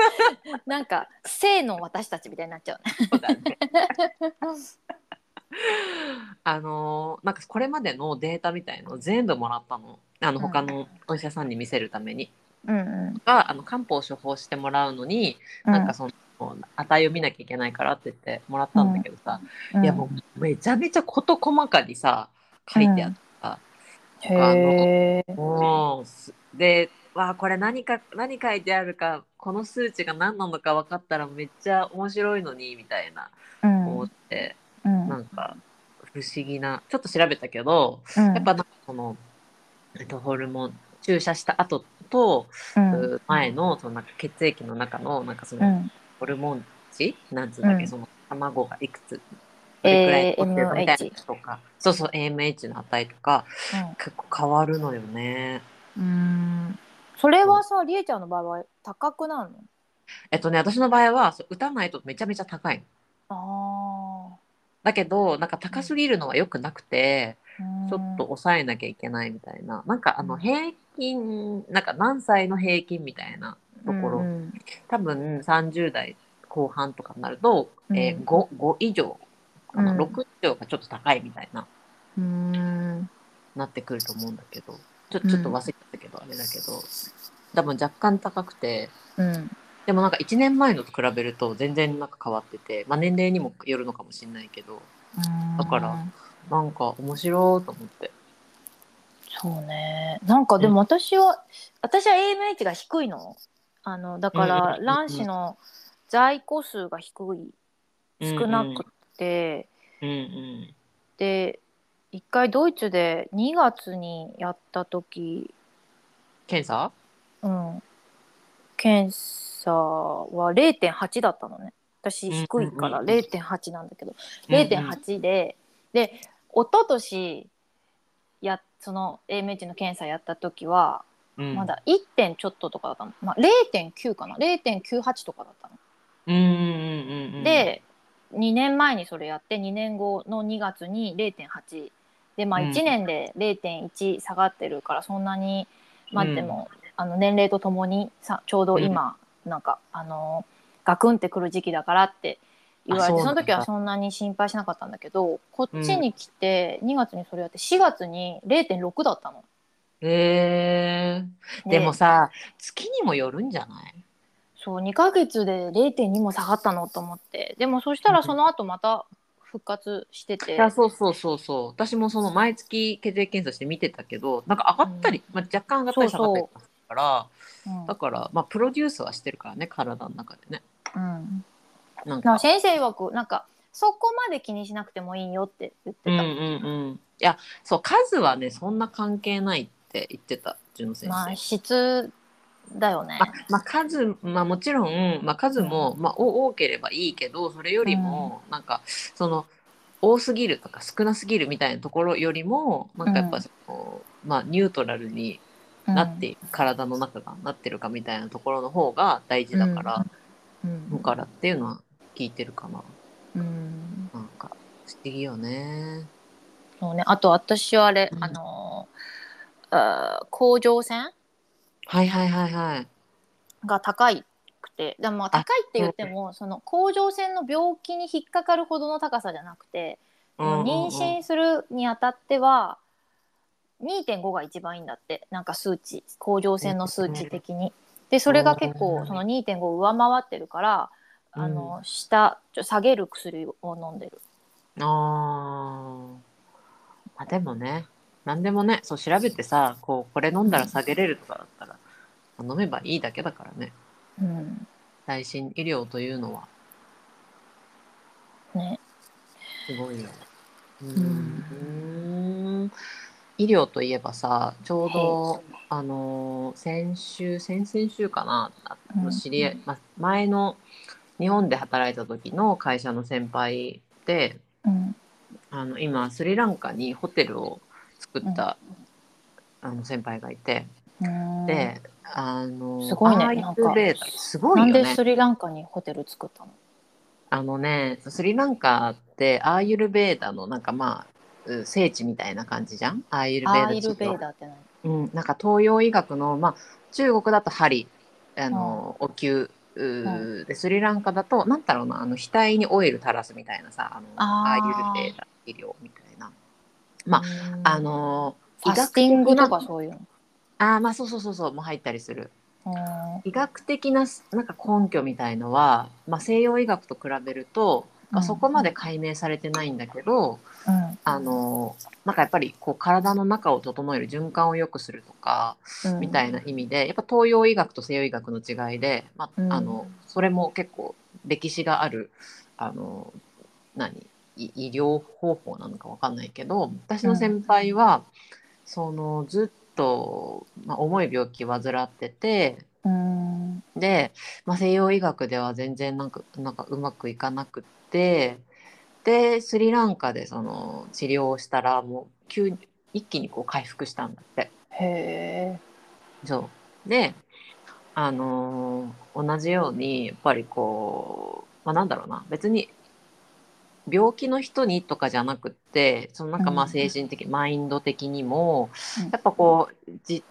[SPEAKER 2] なんか性の私たちみたいになっちゃう。ね
[SPEAKER 1] そうだね。あのなんかこれまでのデータみたいのを全部もらったの。あの
[SPEAKER 2] うん。
[SPEAKER 1] 他のお医者さんに見せるために。
[SPEAKER 2] うんうん。
[SPEAKER 1] があの漢方を処方してもらうのに、なんかその値を見なきゃいけないからって言ってもらったんだけどさ、
[SPEAKER 2] うん。
[SPEAKER 1] いやもうめちゃめちゃ事細かにさ書いてあった。
[SPEAKER 2] へえ
[SPEAKER 1] もうすでわあこれ何か何書いてあるかこの数値が何なのか分かったらめっちゃ面白いのにみたいな
[SPEAKER 2] うん。
[SPEAKER 1] 思って、
[SPEAKER 2] うん。
[SPEAKER 1] なんか不思議なちょっと調べたけど、
[SPEAKER 2] うん。
[SPEAKER 1] やっぱなんかその、えっと、ホルモン注射した後と、
[SPEAKER 2] うん。
[SPEAKER 1] 前のそのなんか血液の中のなんかその
[SPEAKER 2] うん。
[SPEAKER 1] ホルモン値なんつうんだっけ、
[SPEAKER 2] うん。
[SPEAKER 1] その卵がいくつどれくらい取ってるのみたいなとかそうそう AMH の値とか結構変わるのよね。
[SPEAKER 2] うんそれはさりえちゃんの場合は高くなるの？
[SPEAKER 1] えっとね私の場合はそう打たないとめちゃめちゃ高いの。
[SPEAKER 2] あ
[SPEAKER 1] だけどなんか高すぎるのは良くなくて、
[SPEAKER 2] あ
[SPEAKER 1] ちょっと抑えなきゃいけないみたいな。なんかあの
[SPEAKER 2] うん。
[SPEAKER 1] 平均なんか何歳の平均みたいなところ、
[SPEAKER 2] うん
[SPEAKER 1] 多分30代後半とかになると、えー
[SPEAKER 2] うん
[SPEAKER 1] 5, 5以上かな、
[SPEAKER 2] うん。
[SPEAKER 1] 6以上がちょっと高いみたいな。
[SPEAKER 2] うん。
[SPEAKER 1] なってくると思うんだけど。ちょちょっと忘れちゃったけど、あれだけど多分若干高くて
[SPEAKER 2] うん。
[SPEAKER 1] でもなんか1年前のと比べると全然なんか変わってて、まあ、年齢にもよるのかもしれないけどだからなんか面白いと思って。
[SPEAKER 2] そうね。なんかでも私は、私は AMH が低いの。あのだから
[SPEAKER 1] うん
[SPEAKER 2] 卵子の在庫数が低い。少なくて、
[SPEAKER 1] うんうん。
[SPEAKER 2] で一回ドイツで2月にやった時
[SPEAKER 1] 検査？
[SPEAKER 2] うん。検査は0.8だったのね。私
[SPEAKER 1] うん
[SPEAKER 2] 低いから
[SPEAKER 1] うんうんうん。
[SPEAKER 2] 0.8なんだけど、0.8でで一昨年やその AMH の検査やった時は、
[SPEAKER 1] うん。
[SPEAKER 2] まだ 1. 点ちょっととかだったの、まあ、0.9かな。0.98とかだったの。
[SPEAKER 1] うんうんうんうん
[SPEAKER 2] で2年前にそれやって2年後の2月に0.8でまあ
[SPEAKER 1] うん。
[SPEAKER 2] 1年で0.1下がってるからそんなに、まあ
[SPEAKER 1] うん。
[SPEAKER 2] でもあの年齢とともにさちょうど今、なんかあのガクンってくる時期だからって言われてその時はそんなに心配しなかったんだけどこっちに来て2月にそれやって4月に0.6だったの。
[SPEAKER 1] へえでもさ月にもよるんじゃない？
[SPEAKER 2] そう2ヶ月で0.2も下がったのと思って。でもそしたらその後また復活してて、
[SPEAKER 1] いやそうそうそうそう。私もその毎月血液検査して見てたけどなんか上がったり、まあ、若干上がったり下がったりから
[SPEAKER 2] うん
[SPEAKER 1] だからまあプロデュースはしてるからね体の中でね。
[SPEAKER 2] うん。なんか。先生曰くなんかそこまで気にしなくてもいいよって言ってた、
[SPEAKER 1] うんうんうん。いやそう数はねそんな関係ないって言ってたうちの先生、
[SPEAKER 2] まあ質だよね。
[SPEAKER 1] まあ、まあ数、まあ、もちろん、まあ、数も、まあ、お多ければいいけどそれよりも、なんかその多すぎるとか少なすぎるみたいなところよりもなんかやっぱその、まあ、ニュートラルになっている、体の中がなってるかみたいなところの方が大事だから、
[SPEAKER 2] うん。
[SPEAKER 1] だからっていうのは聞いてるかな。
[SPEAKER 2] うん。
[SPEAKER 1] なんか不思議よね。
[SPEAKER 2] そうね。あと私はあれ、
[SPEAKER 1] うん。
[SPEAKER 2] あのあー甲状腺
[SPEAKER 1] はいはいはいはい。
[SPEAKER 2] が高いくて。でもまあ高いって言ってもその甲状腺の病気に引っかかるほどの高さじゃなくて、
[SPEAKER 1] うんうんうん。
[SPEAKER 2] 妊娠するにあたっては2.5が一番いいんだって。なんか数値。甲状腺の数値的に。でそれが結
[SPEAKER 1] うん。
[SPEAKER 2] 構その2.5を上回ってるから、あの下ちょ下げる薬を飲んでる。
[SPEAKER 1] あー。まあでもね何でもねそう調べてさこうこれ飲んだら下げれるとかだったら、飲めばいいだけだからね。
[SPEAKER 2] うん。
[SPEAKER 1] 最新医療というのは。
[SPEAKER 2] ね、
[SPEAKER 1] すごいよ。うーん。医療といえばさちょうどあのー先週先々週かな知り合い、ま、前の日本で働いた時の会社の先輩で
[SPEAKER 2] うん。
[SPEAKER 1] あの今スリランカにホテルを作った、あの先輩がいて、
[SPEAKER 2] うん
[SPEAKER 1] であの
[SPEAKER 2] すごいねなんか。
[SPEAKER 1] すごい
[SPEAKER 2] なんで
[SPEAKER 1] よね
[SPEAKER 2] スリランカにホテル作ったの？
[SPEAKER 1] あのねスリランカってアーユルベーダのなんかまあう聖地みたいな感じじゃん？アーユルベーダ
[SPEAKER 2] アーユルベー
[SPEAKER 1] ダ
[SPEAKER 2] って何？
[SPEAKER 1] うん、なんか東洋医学の、まあ、中国だと針あの、お灸うーでスリランカだとなんだろうなあの額にオイル垂らすみたいなさあのアーユルベーダ医療みたいなま
[SPEAKER 2] うん。
[SPEAKER 1] あの
[SPEAKER 2] ファスティングとか
[SPEAKER 1] 医学的な
[SPEAKER 2] そういうの？
[SPEAKER 1] あーまあそうそうそうそうも入ったりする。
[SPEAKER 2] うん。
[SPEAKER 1] 医学的ななんか根拠みたいのは、まあ、西洋医学と比べると、まあ、
[SPEAKER 2] うん。
[SPEAKER 1] そこまで解明されてないんだけど、
[SPEAKER 2] うん。
[SPEAKER 1] あのなんかやっぱりこう体の中を整える循環を良くするとか、
[SPEAKER 2] うん。
[SPEAKER 1] みたいな意味でやっぱ東洋医学と西洋医学の違いで、まあ
[SPEAKER 2] うん。
[SPEAKER 1] あのそれも結構歴史があるあの何？い医療方法なのかわかんないけど私の先輩は、そのずっと、まあ、重い病気患ってて
[SPEAKER 2] うん。
[SPEAKER 1] で、まあ、西洋医学では全然なんかなんかうまくいかなくってでスリランカでその治療をしたらもう急に一気にこう回復したんだって。
[SPEAKER 2] へえ
[SPEAKER 1] そう。であのー同じようにやっぱりこう、まあ、なんだろうな。別に病気の人にとかじゃなくってそのなんかまあ
[SPEAKER 2] うん
[SPEAKER 1] 精神的、マインド的にも
[SPEAKER 2] うん。
[SPEAKER 1] やっぱこうじ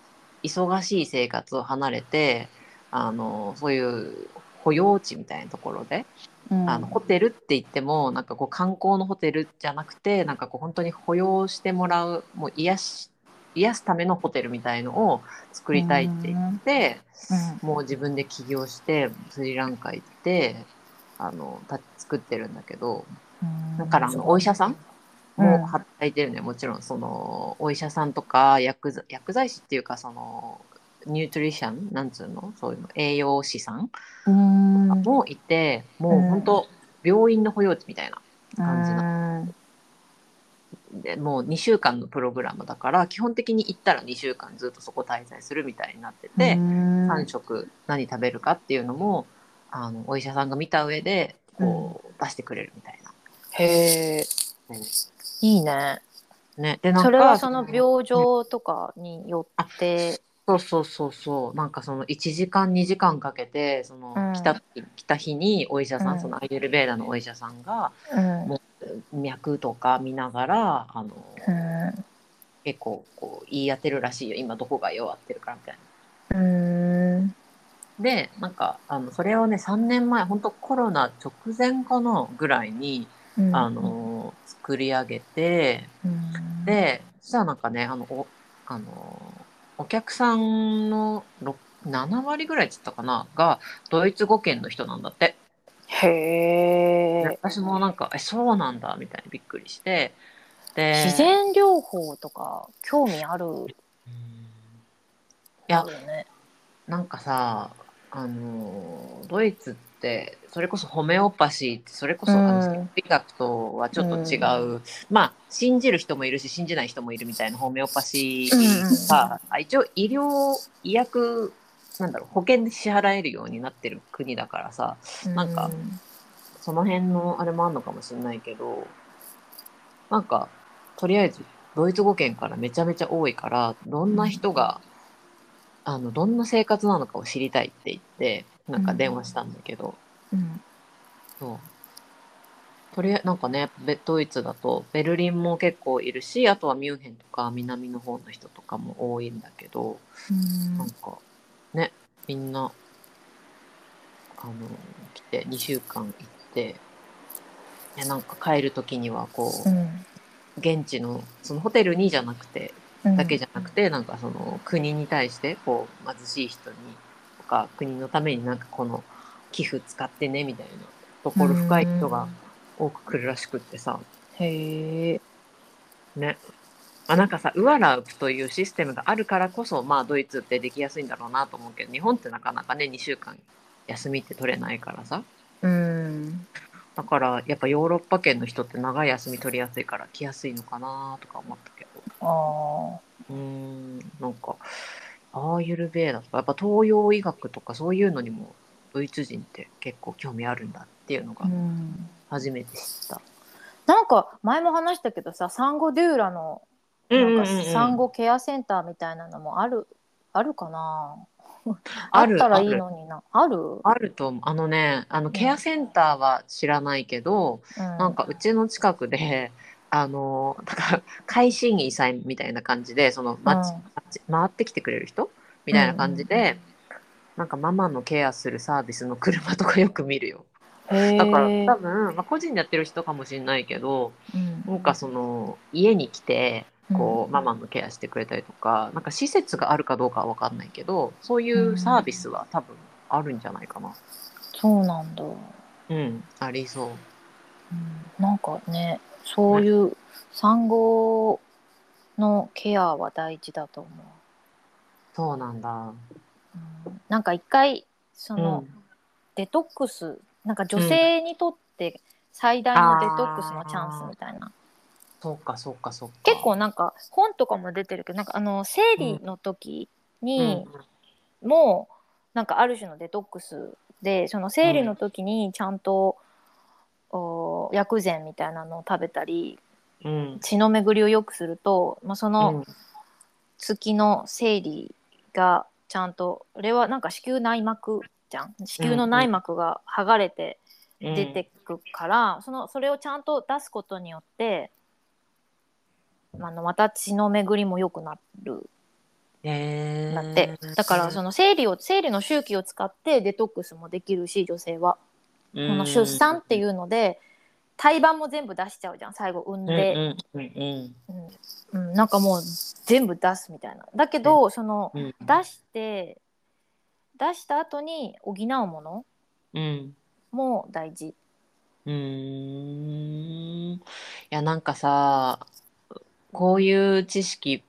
[SPEAKER 1] 忙しい生活を離れてあのそういう保養地みたいなところで、あのホテルって言ってもなんかこう観光のホテルじゃなくてなんかこう本当に保養してもらうもう癒し癒すためのホテルみたいのを作りたいって言って、もう自分で起業してスリランカ行ってあのた作ってるんだけどだからあのお医者さんも働いてるね、もちろんそのお医者さんとか薬剤師っていうかそのニュートリシャンなんつうの？そういうの栄養士さん
[SPEAKER 2] うん。
[SPEAKER 1] もいて、もう本当病院の保養地みたいな感じ
[SPEAKER 2] な。
[SPEAKER 1] でもう2週間のプログラムだから基本的に行ったら2週間ずっとそこ滞在するみたいになってて、3食何食べるかっていうのもあのお医者さんが見た上でこう、出してくれるみたいな。
[SPEAKER 2] へえいいね。
[SPEAKER 1] ね、でなんか
[SPEAKER 2] それはその病状とかによって。
[SPEAKER 1] そうそうそうそう。なんかその1時間2時間かけてその、
[SPEAKER 2] うん。
[SPEAKER 1] 来た来た日にお医者さん、
[SPEAKER 2] うん。
[SPEAKER 1] そのアイユルベーダのお医者さんが
[SPEAKER 2] うん。
[SPEAKER 1] も脈とか見ながらあの、
[SPEAKER 2] うん。
[SPEAKER 1] 結構こう言い当てるらしいよ。今どこが弱ってるかみたいな。
[SPEAKER 2] うん。
[SPEAKER 1] でなんかあのそれをね3年前本当コロナ直前かなぐらいに、
[SPEAKER 2] うん
[SPEAKER 1] あの作り上げて
[SPEAKER 2] うん。
[SPEAKER 1] でそしたらなんかねあのおあのお客さんのろ7割ぐらいっつったかながドイツ語圏の人なんだって。
[SPEAKER 2] へ
[SPEAKER 1] で
[SPEAKER 2] え
[SPEAKER 1] 私もなんかえそうなんだみたいにびっくりして。で
[SPEAKER 2] 自然療法とか興味ある？
[SPEAKER 1] うん。いや
[SPEAKER 2] ね。
[SPEAKER 1] なんかさあのドイツってそれこそホメオパシーってそれこそ、
[SPEAKER 2] うん。
[SPEAKER 1] あの生理学とはちょっと違う、まあ信じる人もいるし信じない人もいるみたいなホメオパシーがさ、あ一応医療医薬なんだろう保険で支払えるようになってる国だからさなんかその辺のあれもあんのかもしれないけどなんかとりあえずドイツ語圏からめちゃめちゃ多いからどんな人が、あのどんな生活なのかを知りたいって言ってなんか電話したんだけど、
[SPEAKER 2] うん。
[SPEAKER 1] そう。とりあえずなんかねベドイツだとベルリンも結構いるしあとはミュンヘンとか南の方の人とかも多いんだけど、なんかねみんなあの来て2週間行ってでなんか帰る時にはこう、
[SPEAKER 2] うん。
[SPEAKER 1] 現地のそのホテルにじゃなくて
[SPEAKER 2] うん。
[SPEAKER 1] だけじゃなくて、なんかその国に対してこう貧しい人にとか国のためになんかこの寄付使ってねみたいなところ深い人が多く来るらしくってさ。
[SPEAKER 2] へえ。
[SPEAKER 1] ね。あなんかさウアラウプというシステムがあるからこそまあドイツってできやすいんだろうなと思うけど日本ってなかなかね2週間休みって取れないからさ。
[SPEAKER 2] うん。
[SPEAKER 1] だからやっぱヨーロッパ圏の人って長い休み取りやすいから来やすいのかなとか思ったけど。
[SPEAKER 2] ああ
[SPEAKER 1] うーんなんかアーユルベーダとかやっぱ東洋医学とかそういうのにもドイツ人って結構興味あるんだっていうのが
[SPEAKER 2] うん
[SPEAKER 1] 初めて知った。
[SPEAKER 2] なんか前も話したけどさサンゴデューラのなんか産後ケアセンターみたいなのもあるあるかな？あ
[SPEAKER 1] ある
[SPEAKER 2] ったらいいのにな。ある？
[SPEAKER 1] あると思う。あのねあのケアセンターは知らないけど、
[SPEAKER 2] うん。
[SPEAKER 1] なんかうちの近くであのなんか 会心医さんみたいな感じでその街、
[SPEAKER 2] うん。
[SPEAKER 1] 街回ってきてくれる人？みたいな感じで、なんかママのケアするサービスの車とかよく見るよ。だから多分、まあ、個人でやってる人かもしれないけど
[SPEAKER 2] うん。
[SPEAKER 1] なんかその家に来てこう、
[SPEAKER 2] うん
[SPEAKER 1] ママのケアしてくれたりとかなんか施設があるかどうかは分かんないけどそういうサービスは多分あるんじゃないかな。
[SPEAKER 2] そうなんだ、
[SPEAKER 1] うん、ありそう。
[SPEAKER 2] うん。なんかねそういう産後のケアは大事だと思
[SPEAKER 1] そうなんだ。
[SPEAKER 2] う、うん。なんか一回その、デトックスなんか女性にとって最大のデトックスのチャンスみたいな、
[SPEAKER 1] そうかそうかそうか。
[SPEAKER 2] 結構なんか本とかも出てるけどなんかあの生理の時にもうなんかある種のデトックスでその生理の時にちゃんと、お薬膳みたいなのを食べたり
[SPEAKER 1] うん。うん
[SPEAKER 2] 血の巡りを良くすると、まあ、その
[SPEAKER 1] うん。
[SPEAKER 2] 月の生理がちゃんとあれはなんか子宮内膜じゃん。子宮の内膜が剥がれて出てくから、そのそれをちゃんと出すことによってあのまた血の巡りも良くなる。
[SPEAKER 1] へー。
[SPEAKER 2] だって、だからその生理を生理の周期を使ってデトックスもできるし女性は、この出産っていううので胎盤も全部出しちゃうじゃん最後産ん
[SPEAKER 1] ん
[SPEAKER 2] で、
[SPEAKER 1] うんうん。
[SPEAKER 2] なんかもう全部出すみたいな。だけど、その
[SPEAKER 1] うん。
[SPEAKER 2] 出して出した後に補うもの
[SPEAKER 1] うん。
[SPEAKER 2] も大事。
[SPEAKER 1] うーん。いやなんかさこういう知識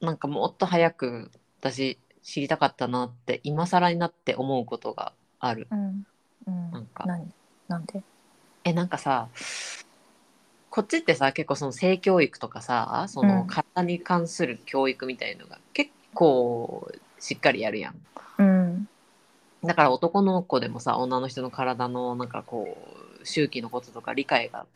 [SPEAKER 1] なんかもっと早く私知りたかったなって今更になって思うことがある。
[SPEAKER 2] うん。うん、
[SPEAKER 1] なんか。
[SPEAKER 2] 何？なんで？
[SPEAKER 1] えなんかさこっちってさ結構その性教育とかさそ
[SPEAKER 2] うん。
[SPEAKER 1] の体に関する教育みたいのが結構しっかりやるやん。
[SPEAKER 2] うん。
[SPEAKER 1] だから男の子でもさ女の人の体のなんかこう周期のこととか理解が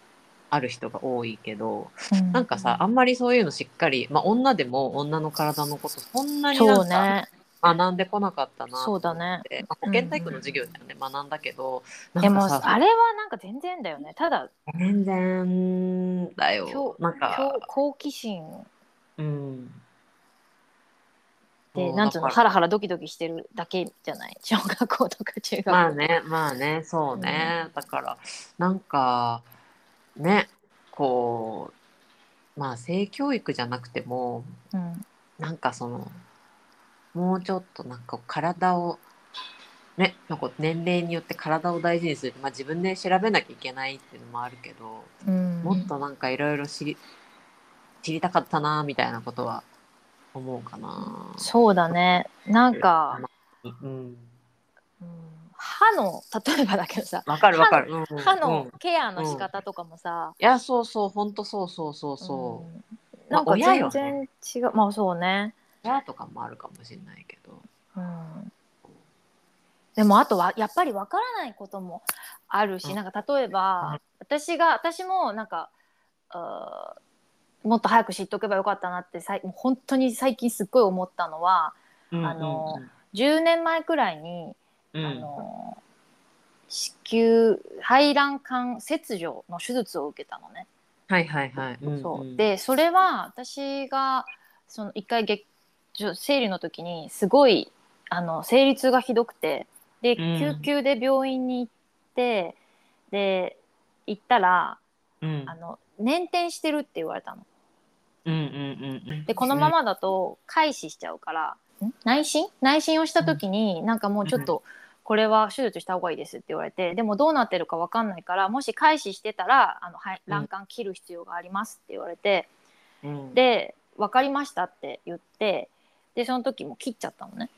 [SPEAKER 1] ある人が多いけど
[SPEAKER 2] うん。
[SPEAKER 1] なんかさあんまりそういうのしっかり、まあ、女でも女の体のことそんなになんか
[SPEAKER 2] ね
[SPEAKER 1] 学んでこなかったな
[SPEAKER 2] そうだね。
[SPEAKER 1] 保健体育の授業ではね、学んだけどな
[SPEAKER 2] でもあれはなんか全然だよね。ただ
[SPEAKER 1] 全然だよ。
[SPEAKER 2] 好
[SPEAKER 1] なんか
[SPEAKER 2] 好好奇心。
[SPEAKER 1] うん。
[SPEAKER 2] でなんつうのハラハラドキドキしてるだけじゃない？小学校とか中学校。
[SPEAKER 1] まあねまあねそうね、だからなんかねこうまあ性教育じゃなくても
[SPEAKER 2] うん。
[SPEAKER 1] なんかそのもうちょっとなんか体をねなんか年齢によって体を大事にする、まあ、自分で調べなきゃいけないっていうのもあるけど、
[SPEAKER 2] うん。
[SPEAKER 1] もっとなんかいろいろ知り知りたかったなみたいなことは思うかな。
[SPEAKER 2] そうだね。なんか、
[SPEAKER 1] うん、
[SPEAKER 2] うん歯の例えばだけどさ
[SPEAKER 1] わかるわかる。うん。うん
[SPEAKER 2] 歯の
[SPEAKER 1] うん。
[SPEAKER 2] ケアの仕方とかもさ、
[SPEAKER 1] いやそうそう本当そうそうそうそう。
[SPEAKER 2] うん。
[SPEAKER 1] まあ
[SPEAKER 2] なんか全
[SPEAKER 1] ね
[SPEAKER 2] 然違う、まあそうね、
[SPEAKER 1] 親とかもあるかもしれないけど。
[SPEAKER 2] うん、でもあとはやっぱりわからないこともあるし、
[SPEAKER 1] うん。
[SPEAKER 2] なんか例えば、
[SPEAKER 1] うん。
[SPEAKER 2] 私が私もなんかもっと早く知っとけばよかったなってさい本当に最近すっごい思ったのはあの10年前くらいに、
[SPEAKER 1] うんうん。
[SPEAKER 2] あの子宮排卵管切除の手術を受けたのね。
[SPEAKER 1] はいはいはい。うんうん。
[SPEAKER 2] そう。でそれは私がその一回月生理の時にすごいあの生理痛がひどくてで
[SPEAKER 1] うん。
[SPEAKER 2] 救急で病院に行って、で行ったら
[SPEAKER 1] うん。
[SPEAKER 2] あの捻転してるって言われたの。
[SPEAKER 1] うんうんうん。うん
[SPEAKER 2] でこのままだと開始しちゃうから、ん？内診内診をした時に、なんかもうちょっとこれは手術した方がいいですって言われてでもどうなってるか分かんないからもし開始してたらあのはい卵管切る必要がありますって言われて、
[SPEAKER 1] うん。
[SPEAKER 2] で分かりましたって言ってでその時も切っちゃったのね。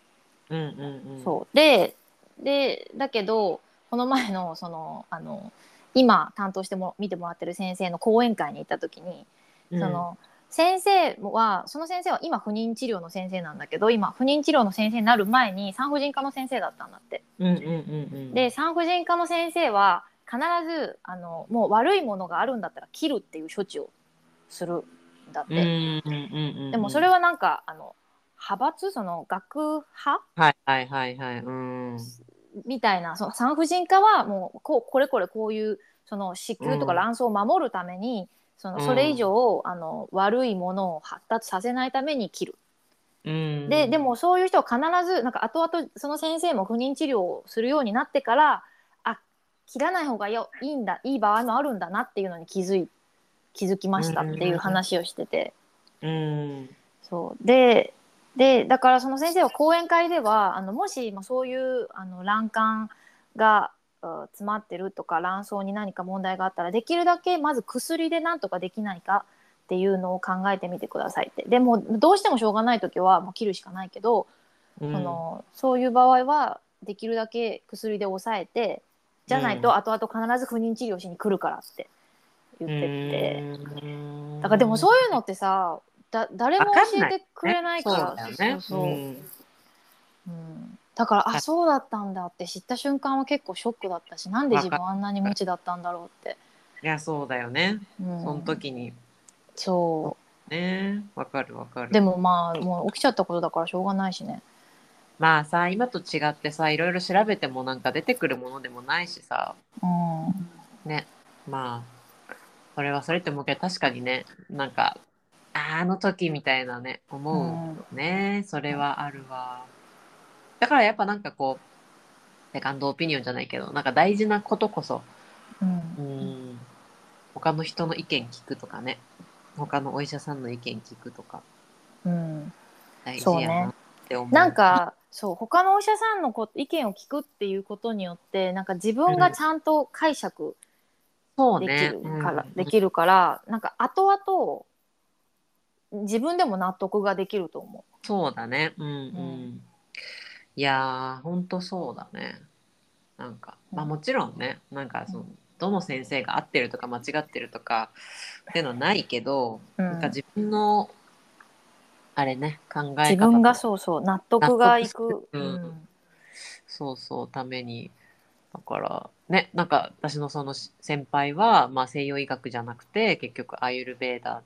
[SPEAKER 1] うんうんうん
[SPEAKER 2] そうででだけどこの前のそのあの今担当しても見てもらってる先生の講演会に行った時に、
[SPEAKER 1] うん
[SPEAKER 2] その先生はその先生は今不妊治療の先生なんだけど今不妊治療の先生になる前に産婦人科の先生だったんだって。
[SPEAKER 1] うんうんうんうん。
[SPEAKER 2] で産婦人科の先生は必ずあのもう悪いものがあるんだったら切るっていう処置をするんだって。
[SPEAKER 1] うんうんうんうん。
[SPEAKER 2] でもそれはなんかあの派閥？その学派？
[SPEAKER 1] はいはいはいはい。うん。
[SPEAKER 2] みたいなその産婦人科はもうこうこれこれこういうその子宮とか
[SPEAKER 1] うん
[SPEAKER 2] 卵巣を守るために、その
[SPEAKER 1] うん
[SPEAKER 2] それ以上、あの悪いものを発達させないために切る。
[SPEAKER 1] うん。
[SPEAKER 2] ででもそういう人は必ずなんか後々その先生も不妊治療をするようになってからあ切らない方がよいいんだいい場合もあるんだなっていうのに気づい気づきましたっていう話をしてて。
[SPEAKER 1] うん。
[SPEAKER 2] そうででだからその先生は講演会ではあのもし、まあ、そういうあの卵管がう詰まってるとか卵巣に何か問題があったらできるだけまず薬でなんとかできないかっていうのを考えてみてくださいって。でもどうしてもしょうがない時はもう切るしかないけど、
[SPEAKER 1] うん。
[SPEAKER 2] そのそういう場合はできるだけ薬で抑えてじゃないと後々必ず不妊治療しに来るからって言ってて。
[SPEAKER 1] うん。
[SPEAKER 2] だからでもそういうのってさだ誰も教えてくれないから。
[SPEAKER 1] そうだよね。
[SPEAKER 2] そうそう
[SPEAKER 1] う。ん。
[SPEAKER 2] うん。だからあそうだったんだって知った瞬間は結構ショックだったしなんで自分あんなに無知だったんだろうって、
[SPEAKER 1] いやそうだよね。
[SPEAKER 2] うん、
[SPEAKER 1] その時に。
[SPEAKER 2] そ
[SPEAKER 1] ね。わかるわかる。
[SPEAKER 2] うでもまあもう起きちゃったことだからしょうがないしね。
[SPEAKER 1] まあさ今と違ってさいろいろ調べてもなんか出てくるものでもないしさ。
[SPEAKER 2] うん。
[SPEAKER 1] ね。まあそれはそれって思うけど確かにねなんかああの時みたいなね思うね、それはあるわ。だからやっぱなんかこうセカンドオピニオンじゃないけどなんか大事なことこそ
[SPEAKER 2] うん。
[SPEAKER 1] うん他の人の意見聞くとかね。他のお医者さんの意見聞くとか。
[SPEAKER 2] うん。
[SPEAKER 1] 大事
[SPEAKER 2] そうね
[SPEAKER 1] やなって思う。
[SPEAKER 2] なんかそう他のお医者さんのこ意見を聞くっていうことによってなんか自分がちゃんと解釈できるから、
[SPEAKER 1] うん。
[SPEAKER 2] できるからなんか後々自分でも納得ができると思
[SPEAKER 1] そうだね。うんうん。
[SPEAKER 2] ん
[SPEAKER 1] いやー、ほんとそうだね。なんか、まあ
[SPEAKER 2] うん
[SPEAKER 1] もちろんね、なんかその、どの先生が合ってるとか間違ってるとかっていうのはないけど、
[SPEAKER 2] う。うん
[SPEAKER 1] なんか自分の、あれね、考え方
[SPEAKER 2] 自分が
[SPEAKER 1] と
[SPEAKER 2] そうそう納得がいく
[SPEAKER 1] うんそうそう、ために。だから、ね、なんか私のその先輩は、まあ西洋医学じゃなくて、結局アーユルベーダ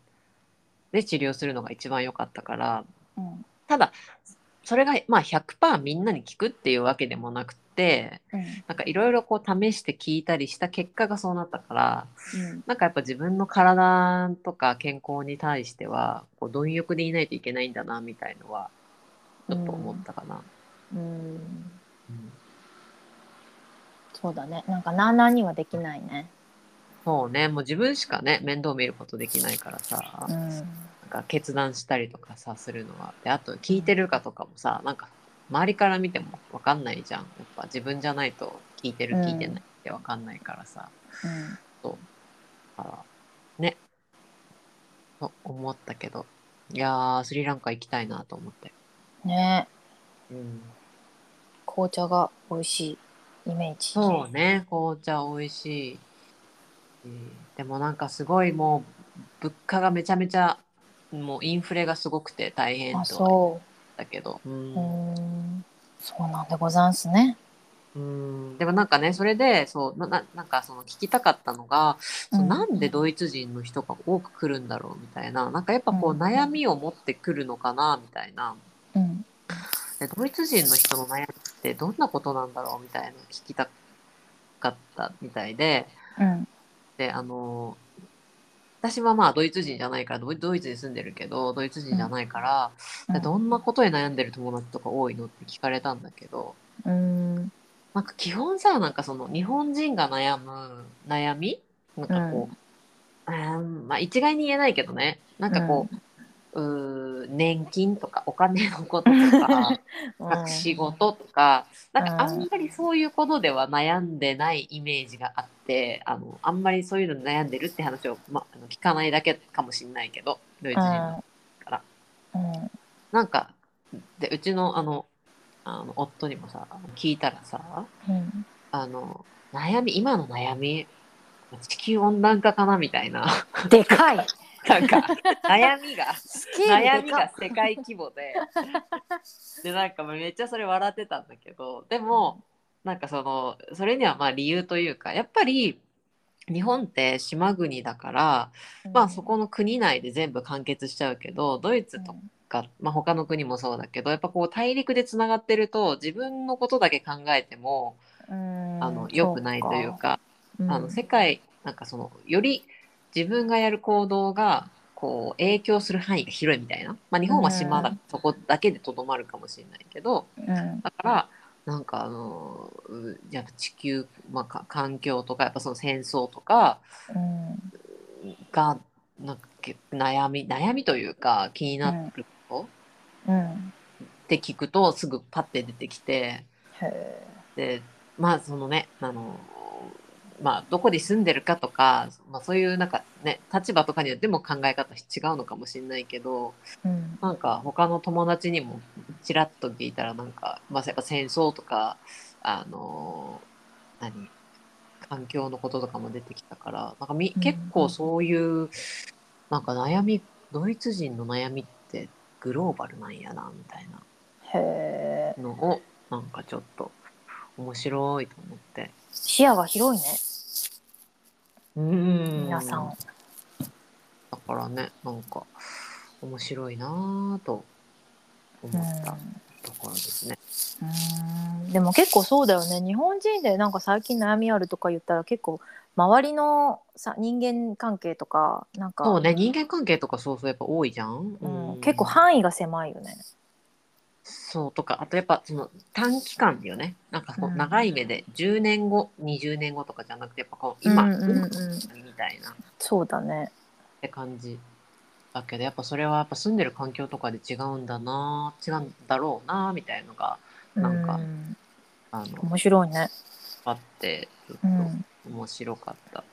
[SPEAKER 1] で治療するのが一番良かったから、
[SPEAKER 2] うん。
[SPEAKER 1] ただそれがまあ100%みんなに効くっていうわけでもなくて
[SPEAKER 2] うん。
[SPEAKER 1] なんかいろいろこう試して聞いたりした結果がそうなったから
[SPEAKER 2] うん。
[SPEAKER 1] なんかやっぱ自分の体とか健康に対してはこう貪欲でいないといけないんだなみたいのはちょっと思ったかな。
[SPEAKER 2] うん。
[SPEAKER 1] うん。
[SPEAKER 2] そうだね。なんかなあなあにはできないね。
[SPEAKER 1] そうね。もう自分しかね面倒見ることできないからさ、
[SPEAKER 2] う
[SPEAKER 1] なん
[SPEAKER 2] ん
[SPEAKER 1] か決断したりとかさするのは。であと聞いてるかとかもさなんか周りから見ても分かんないじゃん。やっぱ自分じゃないと聞いてる
[SPEAKER 2] うん
[SPEAKER 1] 聞いてないって分かんないからさ、
[SPEAKER 2] うん。
[SPEAKER 1] そう。だからね。と思ったけど。いやースリランカ行きたいなと思って、
[SPEAKER 2] ね。
[SPEAKER 1] うん、
[SPEAKER 2] 紅茶が美味しい。イメージ。
[SPEAKER 1] そうね。紅茶美味しい、うんでもなんかすごいもう物価がめちゃめちゃもうインフレがすごくて大変
[SPEAKER 2] あ
[SPEAKER 1] と
[SPEAKER 2] そ
[SPEAKER 1] たけど、う
[SPEAKER 2] う。うんん。そうなんでござんすね。
[SPEAKER 1] うん。でもなんかねそれでそうなななんかその聞きたかったのが、そう
[SPEAKER 2] うん。
[SPEAKER 1] なんでドイツ人の人が多く来るんだろうみたいな。なんかやっぱこう
[SPEAKER 2] うん。
[SPEAKER 1] 悩みを持ってくるのかなみたいな。
[SPEAKER 2] うん。
[SPEAKER 1] でドイツ人の人の悩みってどんなことなんだろうみたいな聞きたかったみたいで。
[SPEAKER 2] うん
[SPEAKER 1] であの私はまあドイツ人じゃないからドイドイツに住んでるけどドイツ人じゃないから、でどんなことに悩んでる友達とか多いのって聞かれたんだけど
[SPEAKER 2] うん。
[SPEAKER 1] なんか基本さなんかその日本人が悩む悩み？なんかこう、うん、まあ一概に言えないけどね。なんかこう,、年金とかお金のこととか
[SPEAKER 2] うん。
[SPEAKER 1] 仕事とか、なんかあ
[SPEAKER 2] うん
[SPEAKER 1] んまりそういうことでは悩んでないイメージがあってあのあんまりそういうのに悩んでるって話を、ま、あの聞かないだけかもしれないけどドイツ人のから。
[SPEAKER 2] うん。
[SPEAKER 1] なんかでうちのあのあの夫にもさ聞いたらさ
[SPEAKER 2] うん。
[SPEAKER 1] あの悩み今の悩み地球温暖化かなみたいな。
[SPEAKER 2] でかい
[SPEAKER 1] なんか悩みが悩みが世界規模で。でなんかめっちゃそれ笑ってたんだけどでもなんかそのそれにはまあ理由というかやっぱり日本って島国だから、まあそこの国内で全部完結しちゃうけどドイツとか、まあ、他の国もそうだけどやっぱこう大陸でつながってると自分のことだけ考えても
[SPEAKER 2] うん。
[SPEAKER 1] あの良くないというか。
[SPEAKER 2] うん。
[SPEAKER 1] あの世界なんかそのより自分がやる行動がこう影響する範囲が広いみたいな、まあ、日本は島だ、
[SPEAKER 2] うん
[SPEAKER 1] そこだけでとどまるかもしれないけど。
[SPEAKER 2] うん。
[SPEAKER 1] だからなんかあのうやっぱ地球、まあ、か環境とかやっぱその戦争とか
[SPEAKER 2] うん。
[SPEAKER 1] がなんかけ悩み悩みというか気になること、
[SPEAKER 2] うん。
[SPEAKER 1] って聞くとすぐパッて出てきて。
[SPEAKER 2] へ
[SPEAKER 1] でまあそのねあのまあどこに住んでるかとか、まあ、そういうなんかね立場とかによっても考え方違うのかもしれないけど
[SPEAKER 2] えうん。
[SPEAKER 1] なんか他の友達にもちらっと聞いたらなんか、まあ、やっぱ戦争とかあの何環境のこととかも出てきたからなんかみ
[SPEAKER 2] うん
[SPEAKER 1] 結構そういうなんか悩みドイツ人の悩みってグローバルなんやなみたいな。のをなんかちょっと面白いと思って。
[SPEAKER 2] 視野が広いね
[SPEAKER 1] うん
[SPEAKER 2] 皆さん
[SPEAKER 1] だからねなんか面白いなぁと思ったところですね。
[SPEAKER 2] うんでも結構そうだよね日本人でなんか最近悩みあるとか言ったら結構周りのさ人間関係とかなんか
[SPEAKER 1] そうね人間関係とかそうそうやっぱ多いじゃん。
[SPEAKER 2] うん、結構範囲が狭いよね。
[SPEAKER 1] そうとかあとやっぱその短期間でよねなんかこ
[SPEAKER 2] う
[SPEAKER 1] うん長い目で10年後20年後とかじゃなくてやっぱこう今、
[SPEAKER 2] うんうんうん
[SPEAKER 1] みたいなっ
[SPEAKER 2] そうだね。
[SPEAKER 1] て感じだけどやっぱそれはやっぱ住んでる環境とかで違うんだな違うんだろうなみたいのがなんか
[SPEAKER 2] うん
[SPEAKER 1] あの
[SPEAKER 2] 面白いね。
[SPEAKER 1] あってちょっと
[SPEAKER 2] うん、
[SPEAKER 1] 面白かった。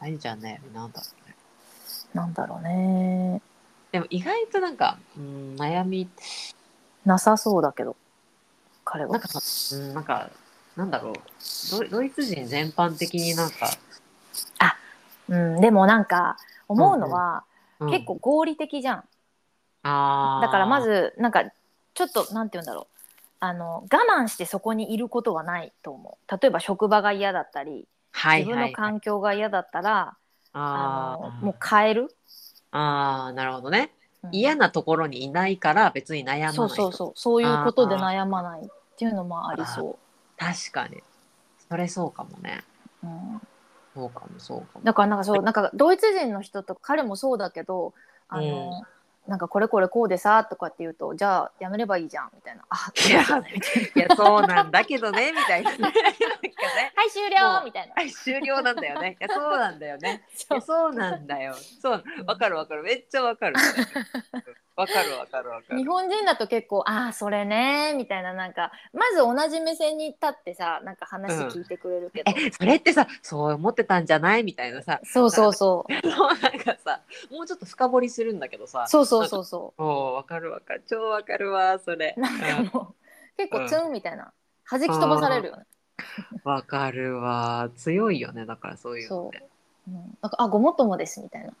[SPEAKER 1] 何じゃねなんだろうね。
[SPEAKER 2] なんだろうね。
[SPEAKER 1] でも意外となんか、うん、悩み
[SPEAKER 2] なさそうだけど彼は。
[SPEAKER 1] なんかさ、うん、なんかなんだろう。ドイドイツ人全般的になんか、
[SPEAKER 2] うん、でもなんか思うのは、
[SPEAKER 1] うん
[SPEAKER 2] 結構合理的じゃん。
[SPEAKER 1] あー。
[SPEAKER 2] だからまずなんかちょっとなんて言うんだろう。あの我慢してそこにいることはないと思う。例えば職場が嫌だったり自分の
[SPEAKER 1] はいはい。はい、
[SPEAKER 2] 環境が嫌だったら、あ
[SPEAKER 1] あ
[SPEAKER 2] のもう変える、
[SPEAKER 1] あーなるほどね。
[SPEAKER 2] うん
[SPEAKER 1] 嫌なところにいないから別に悩まない
[SPEAKER 2] そうそうそう。そういうことで悩まないっていうのもありそ
[SPEAKER 1] 確かに。それそうかもね。
[SPEAKER 2] う、うん、
[SPEAKER 1] そうかもそうかも。
[SPEAKER 2] だからなんかそうなんかドイツ人の人と彼もそうだけどあの、なんかこれこれこうでさとかって言うとじゃあやめればいいじゃんみたいな。あ
[SPEAKER 1] いや
[SPEAKER 2] い
[SPEAKER 1] やそうなんだけどねみたいな。ね
[SPEAKER 2] はい終了みたいな。
[SPEAKER 1] はい終了なんだよね。いやそうなんだよね。い
[SPEAKER 2] そう。
[SPEAKER 1] やそうなんだよ。そう、わかるわかる。めっちゃわかる。わかるわかるわかる。
[SPEAKER 2] 日本人だと結構ああそれねみたいななんかまず同じ目線に立ってさなんか話聞いてくれるけど、
[SPEAKER 1] え、それってさ、そう思ってたんじゃない？みたいなさ、
[SPEAKER 2] そうそうそう。
[SPEAKER 1] なんかさ、もうちょっと深掘りするんだけどさ。
[SPEAKER 2] そうそうそうそ
[SPEAKER 1] おうわかるわかる。超わかるわ、それ。
[SPEAKER 2] う。なんかもう結構ツンみたいな。弾き飛ばされるよね、
[SPEAKER 1] うん。わかるわ。強いよね、だからそういうのって。
[SPEAKER 2] うん、なんかあごもっともですみたいな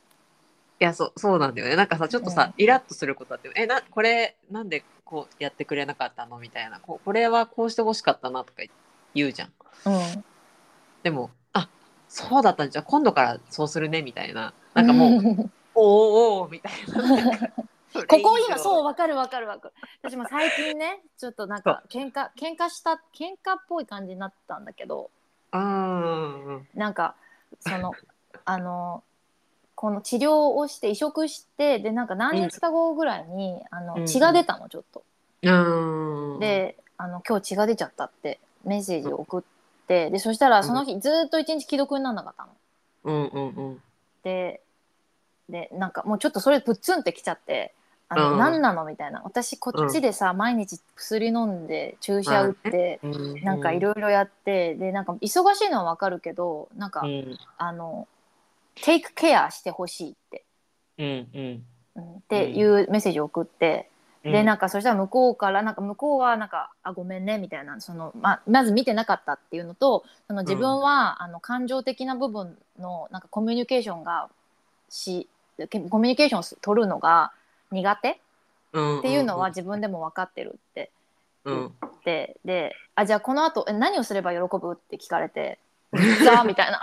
[SPEAKER 2] い
[SPEAKER 1] や、そう、そうなんだよね。なんかさ、ちょっとさ、
[SPEAKER 2] うん
[SPEAKER 1] イラッとすることあって、え、な、これ、なんでこうやってくれなかったの？みたいな。ここれはこうしてほしかったなとか言うじゃん。
[SPEAKER 2] うん
[SPEAKER 1] でも、あそうだったんじゃ今度からそうするねみたいな。なんかもう、
[SPEAKER 2] う
[SPEAKER 1] おーおーみたいな。
[SPEAKER 2] ここ今そう
[SPEAKER 1] う。
[SPEAKER 2] わかるわかるわかる私も最近ねちょっとなんか喧嘩喧嘩した喧嘩っぽい感じになったんだけど
[SPEAKER 1] うーん。
[SPEAKER 2] なんかそのあのこの治療をして移植してでなんか何日か後ぐらいに、あの
[SPEAKER 1] うん
[SPEAKER 2] 血が出たのちょっと。
[SPEAKER 1] うーん。、
[SPEAKER 2] であの今日血が出ちゃったってメッセージを送ってでそしたらその日ずっと一日既読にならなかったの。
[SPEAKER 1] うんうんうん。
[SPEAKER 2] ででなんかもうちょっとそれプッツンってきちゃって。あの
[SPEAKER 1] うん
[SPEAKER 2] 何なのみたいな私こっちでさ、毎日薬飲んで注射打って、
[SPEAKER 1] うん
[SPEAKER 2] なんかいろいろやってでなんか忙しいのはわかるけどなんか、
[SPEAKER 1] うん
[SPEAKER 2] あのテイクケアしてほしいって、
[SPEAKER 1] うんうん。
[SPEAKER 2] うん、っていうメッセージを送って、でなんかそしたら向こうからなんか向こうはなんか「あごめんね」みたいな。そのままず見てなかったっていうのとその自分は、あの感情的な部分のなんかコミュニケーションがしコミュニケーションを取るのが苦手
[SPEAKER 1] うん
[SPEAKER 2] っていうのは自分でも分かってるって
[SPEAKER 1] うん。
[SPEAKER 2] 言って、であじゃあこの後え何をすれば喜ぶって聞かれて「うっざ」みたいな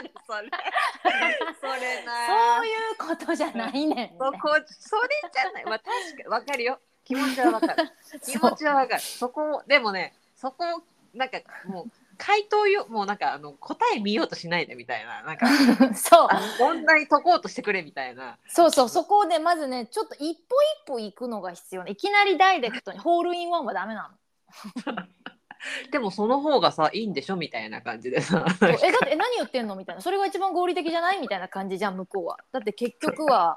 [SPEAKER 1] るそれ。それな。
[SPEAKER 2] そういうことじゃないねん
[SPEAKER 1] そこそれじゃない。まあ確かにわかるよ。気持ちはわかる。気持ちはわかる。そこでもねそこをなんかもう回答よもうなんかあの答え見ようとしないでみたいな。なんか
[SPEAKER 2] そう。
[SPEAKER 1] 問題解こうとしてくれみたいな。
[SPEAKER 2] そうそうそこでまずねちょっと一歩一歩行くのが必要ね。いきなりダイレクトにホールインワンはダメなの。
[SPEAKER 1] でもその方がさいいんでしょみたいな感じでさ
[SPEAKER 2] そうえだってえ何言ってんのみたいな。それが一番合理的じゃないみたいな感じじゃん向こうは。だって結局は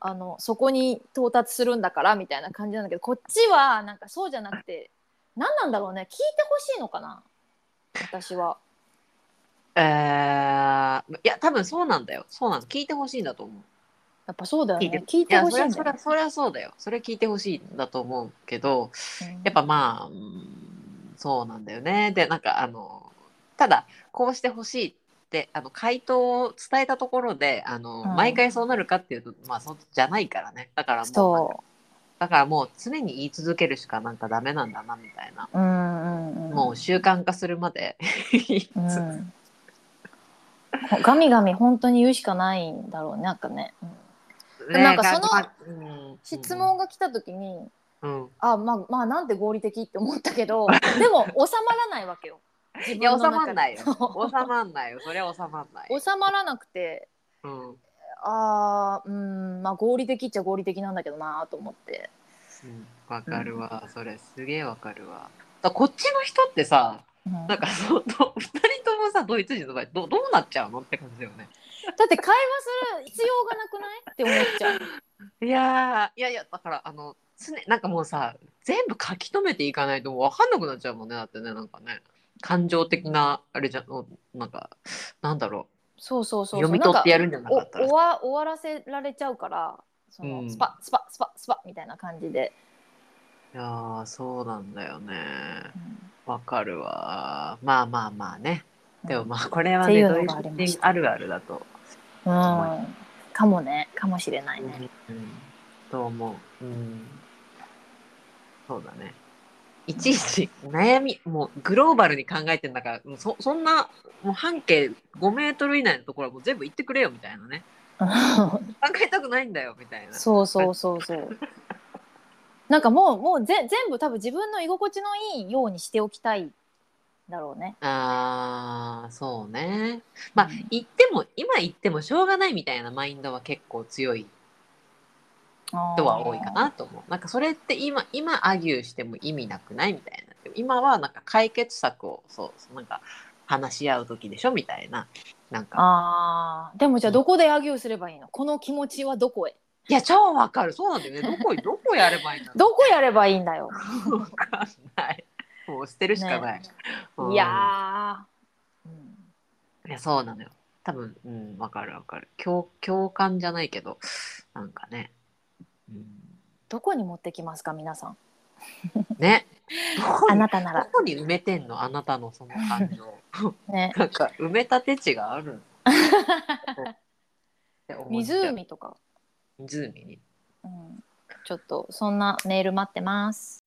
[SPEAKER 2] あのそこに到達するんだからみたいな感じなんだけどこっちはなんかそうじゃなくて何なんだろうね。聞いてほしいのかな私は。
[SPEAKER 1] えー、いや多分そうなんだよ。そうなの聞いてほしいんだと思う。
[SPEAKER 2] やっぱそうだよね。聞いてほしいんだよ
[SPEAKER 1] やそれはそれはそうだよ。それ聞いてほしいんだと思うけど
[SPEAKER 2] うん。
[SPEAKER 1] やっぱまあ、うんそうなんだよねでなんかあのただこうしてほしいってあの回答を伝えたところであの、
[SPEAKER 2] うん
[SPEAKER 1] 毎回そうなるかっていうとまあそうじゃないからねだからもう
[SPEAKER 2] そ
[SPEAKER 1] だからもう常に言い続けるしかなんかダメなんだなみたいな、
[SPEAKER 2] う。うんうんうん。
[SPEAKER 1] もう習慣化するまで
[SPEAKER 2] う
[SPEAKER 1] 続
[SPEAKER 2] ん。ガミガミ本当に言うしかないんだろうねなんかね。うん
[SPEAKER 1] ね
[SPEAKER 2] なんかその質問が来た時に、
[SPEAKER 1] うん。
[SPEAKER 2] あまあまあなんて合理的って思ったけど でも収まらないわけよ。自
[SPEAKER 1] いや収まんないよ。収まんないよ。それは収まんないよ。
[SPEAKER 2] 収まらなくて
[SPEAKER 1] うん。
[SPEAKER 2] あーうんまあ合理的っちゃ合理的なんだけどなと思って。
[SPEAKER 1] うんわかるわ、それすげえわかるわ。だこっちの人ってさ
[SPEAKER 2] うん。
[SPEAKER 1] なんかそうど二人ともさドイツ人の場合どどうなっちゃうのって感じだよね。
[SPEAKER 2] だって会話する必要がなくない？って思っちゃう。
[SPEAKER 1] いやーいやいやだからあの常なんかもうさ全部書き留めていかないともう分かんなくなっちゃうもんねだってねなんかね。感情的なあれじゃなんかなんだろ
[SPEAKER 2] そうそうそうそう。
[SPEAKER 1] 読み取ってやるんじゃなかったら。
[SPEAKER 2] お終わ終わらせられちゃうからその、
[SPEAKER 1] うん。
[SPEAKER 2] スパスパスパスパみたいな感じで。
[SPEAKER 1] ういやーそうなんだよね。
[SPEAKER 2] うん。
[SPEAKER 1] わかるわ。まあまあまあね。でもまあこれは
[SPEAKER 2] っていうの
[SPEAKER 1] ねドイ
[SPEAKER 2] あ
[SPEAKER 1] るあるだと。
[SPEAKER 2] うん、かもね。かもしれないね。
[SPEAKER 1] うん、と思う。うん。そうだね。いちいち悩み、もうグローバルに考えてんだから、もうそそんな、もう半径5メートル以内のところはもう全部行ってくれよみたいなね。考えたくないんだよみたいな。
[SPEAKER 2] そうそうそうそう。なんかもうもうぜ全部多分自分の居心地のいいようにしておきたいだろうね。
[SPEAKER 1] ああ、そうね。まあ
[SPEAKER 2] うん、
[SPEAKER 1] 言っても、今言ってもしょうがないみたいなマインドは結構強い人は多いかなと思う。なんかそれって今、今アギューしても意味なくないみたいな。今はなんか解決策を、そうなんか話し合う時でしょみたいな。なんか、
[SPEAKER 2] あーでもじゃあどこでアギューすればいいの？この気持ちはどこへ？
[SPEAKER 1] いや、超わかる。そうなんだよね。どこ、どこやればいいんだろ
[SPEAKER 2] どこやればいいんだよ。
[SPEAKER 1] う。わかんない。もう捨てるしかない。うん
[SPEAKER 2] いやー、うん
[SPEAKER 1] いや、そうなのよ。多分、うん、わかるわかる。共、共感じゃないけど、なんかね。うん、
[SPEAKER 2] どこに持ってきますか皆さん。
[SPEAKER 1] ね。
[SPEAKER 2] あ
[SPEAKER 1] に
[SPEAKER 2] なたなら。
[SPEAKER 1] どこに埋めてんの？あなたのその感情。
[SPEAKER 2] ね。
[SPEAKER 1] なんか埋め立て地がある
[SPEAKER 2] 湖とか、
[SPEAKER 1] 湖に。
[SPEAKER 2] うん。ちょっとそんなメール待ってます。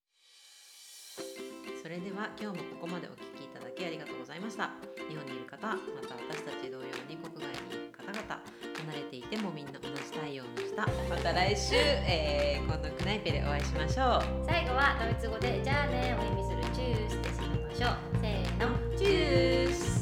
[SPEAKER 1] それでは今日もここまでお聞きいただきありがとうございました。日本にいる方、また私たち同様に国外に方々、離れていてもみんな同じ太陽の下。また来週、えー、今度クナイペでお会いしましょう。
[SPEAKER 2] 最後はドイツ語でじゃあねを意味するチュースで締めましょう。せーの。
[SPEAKER 1] チュース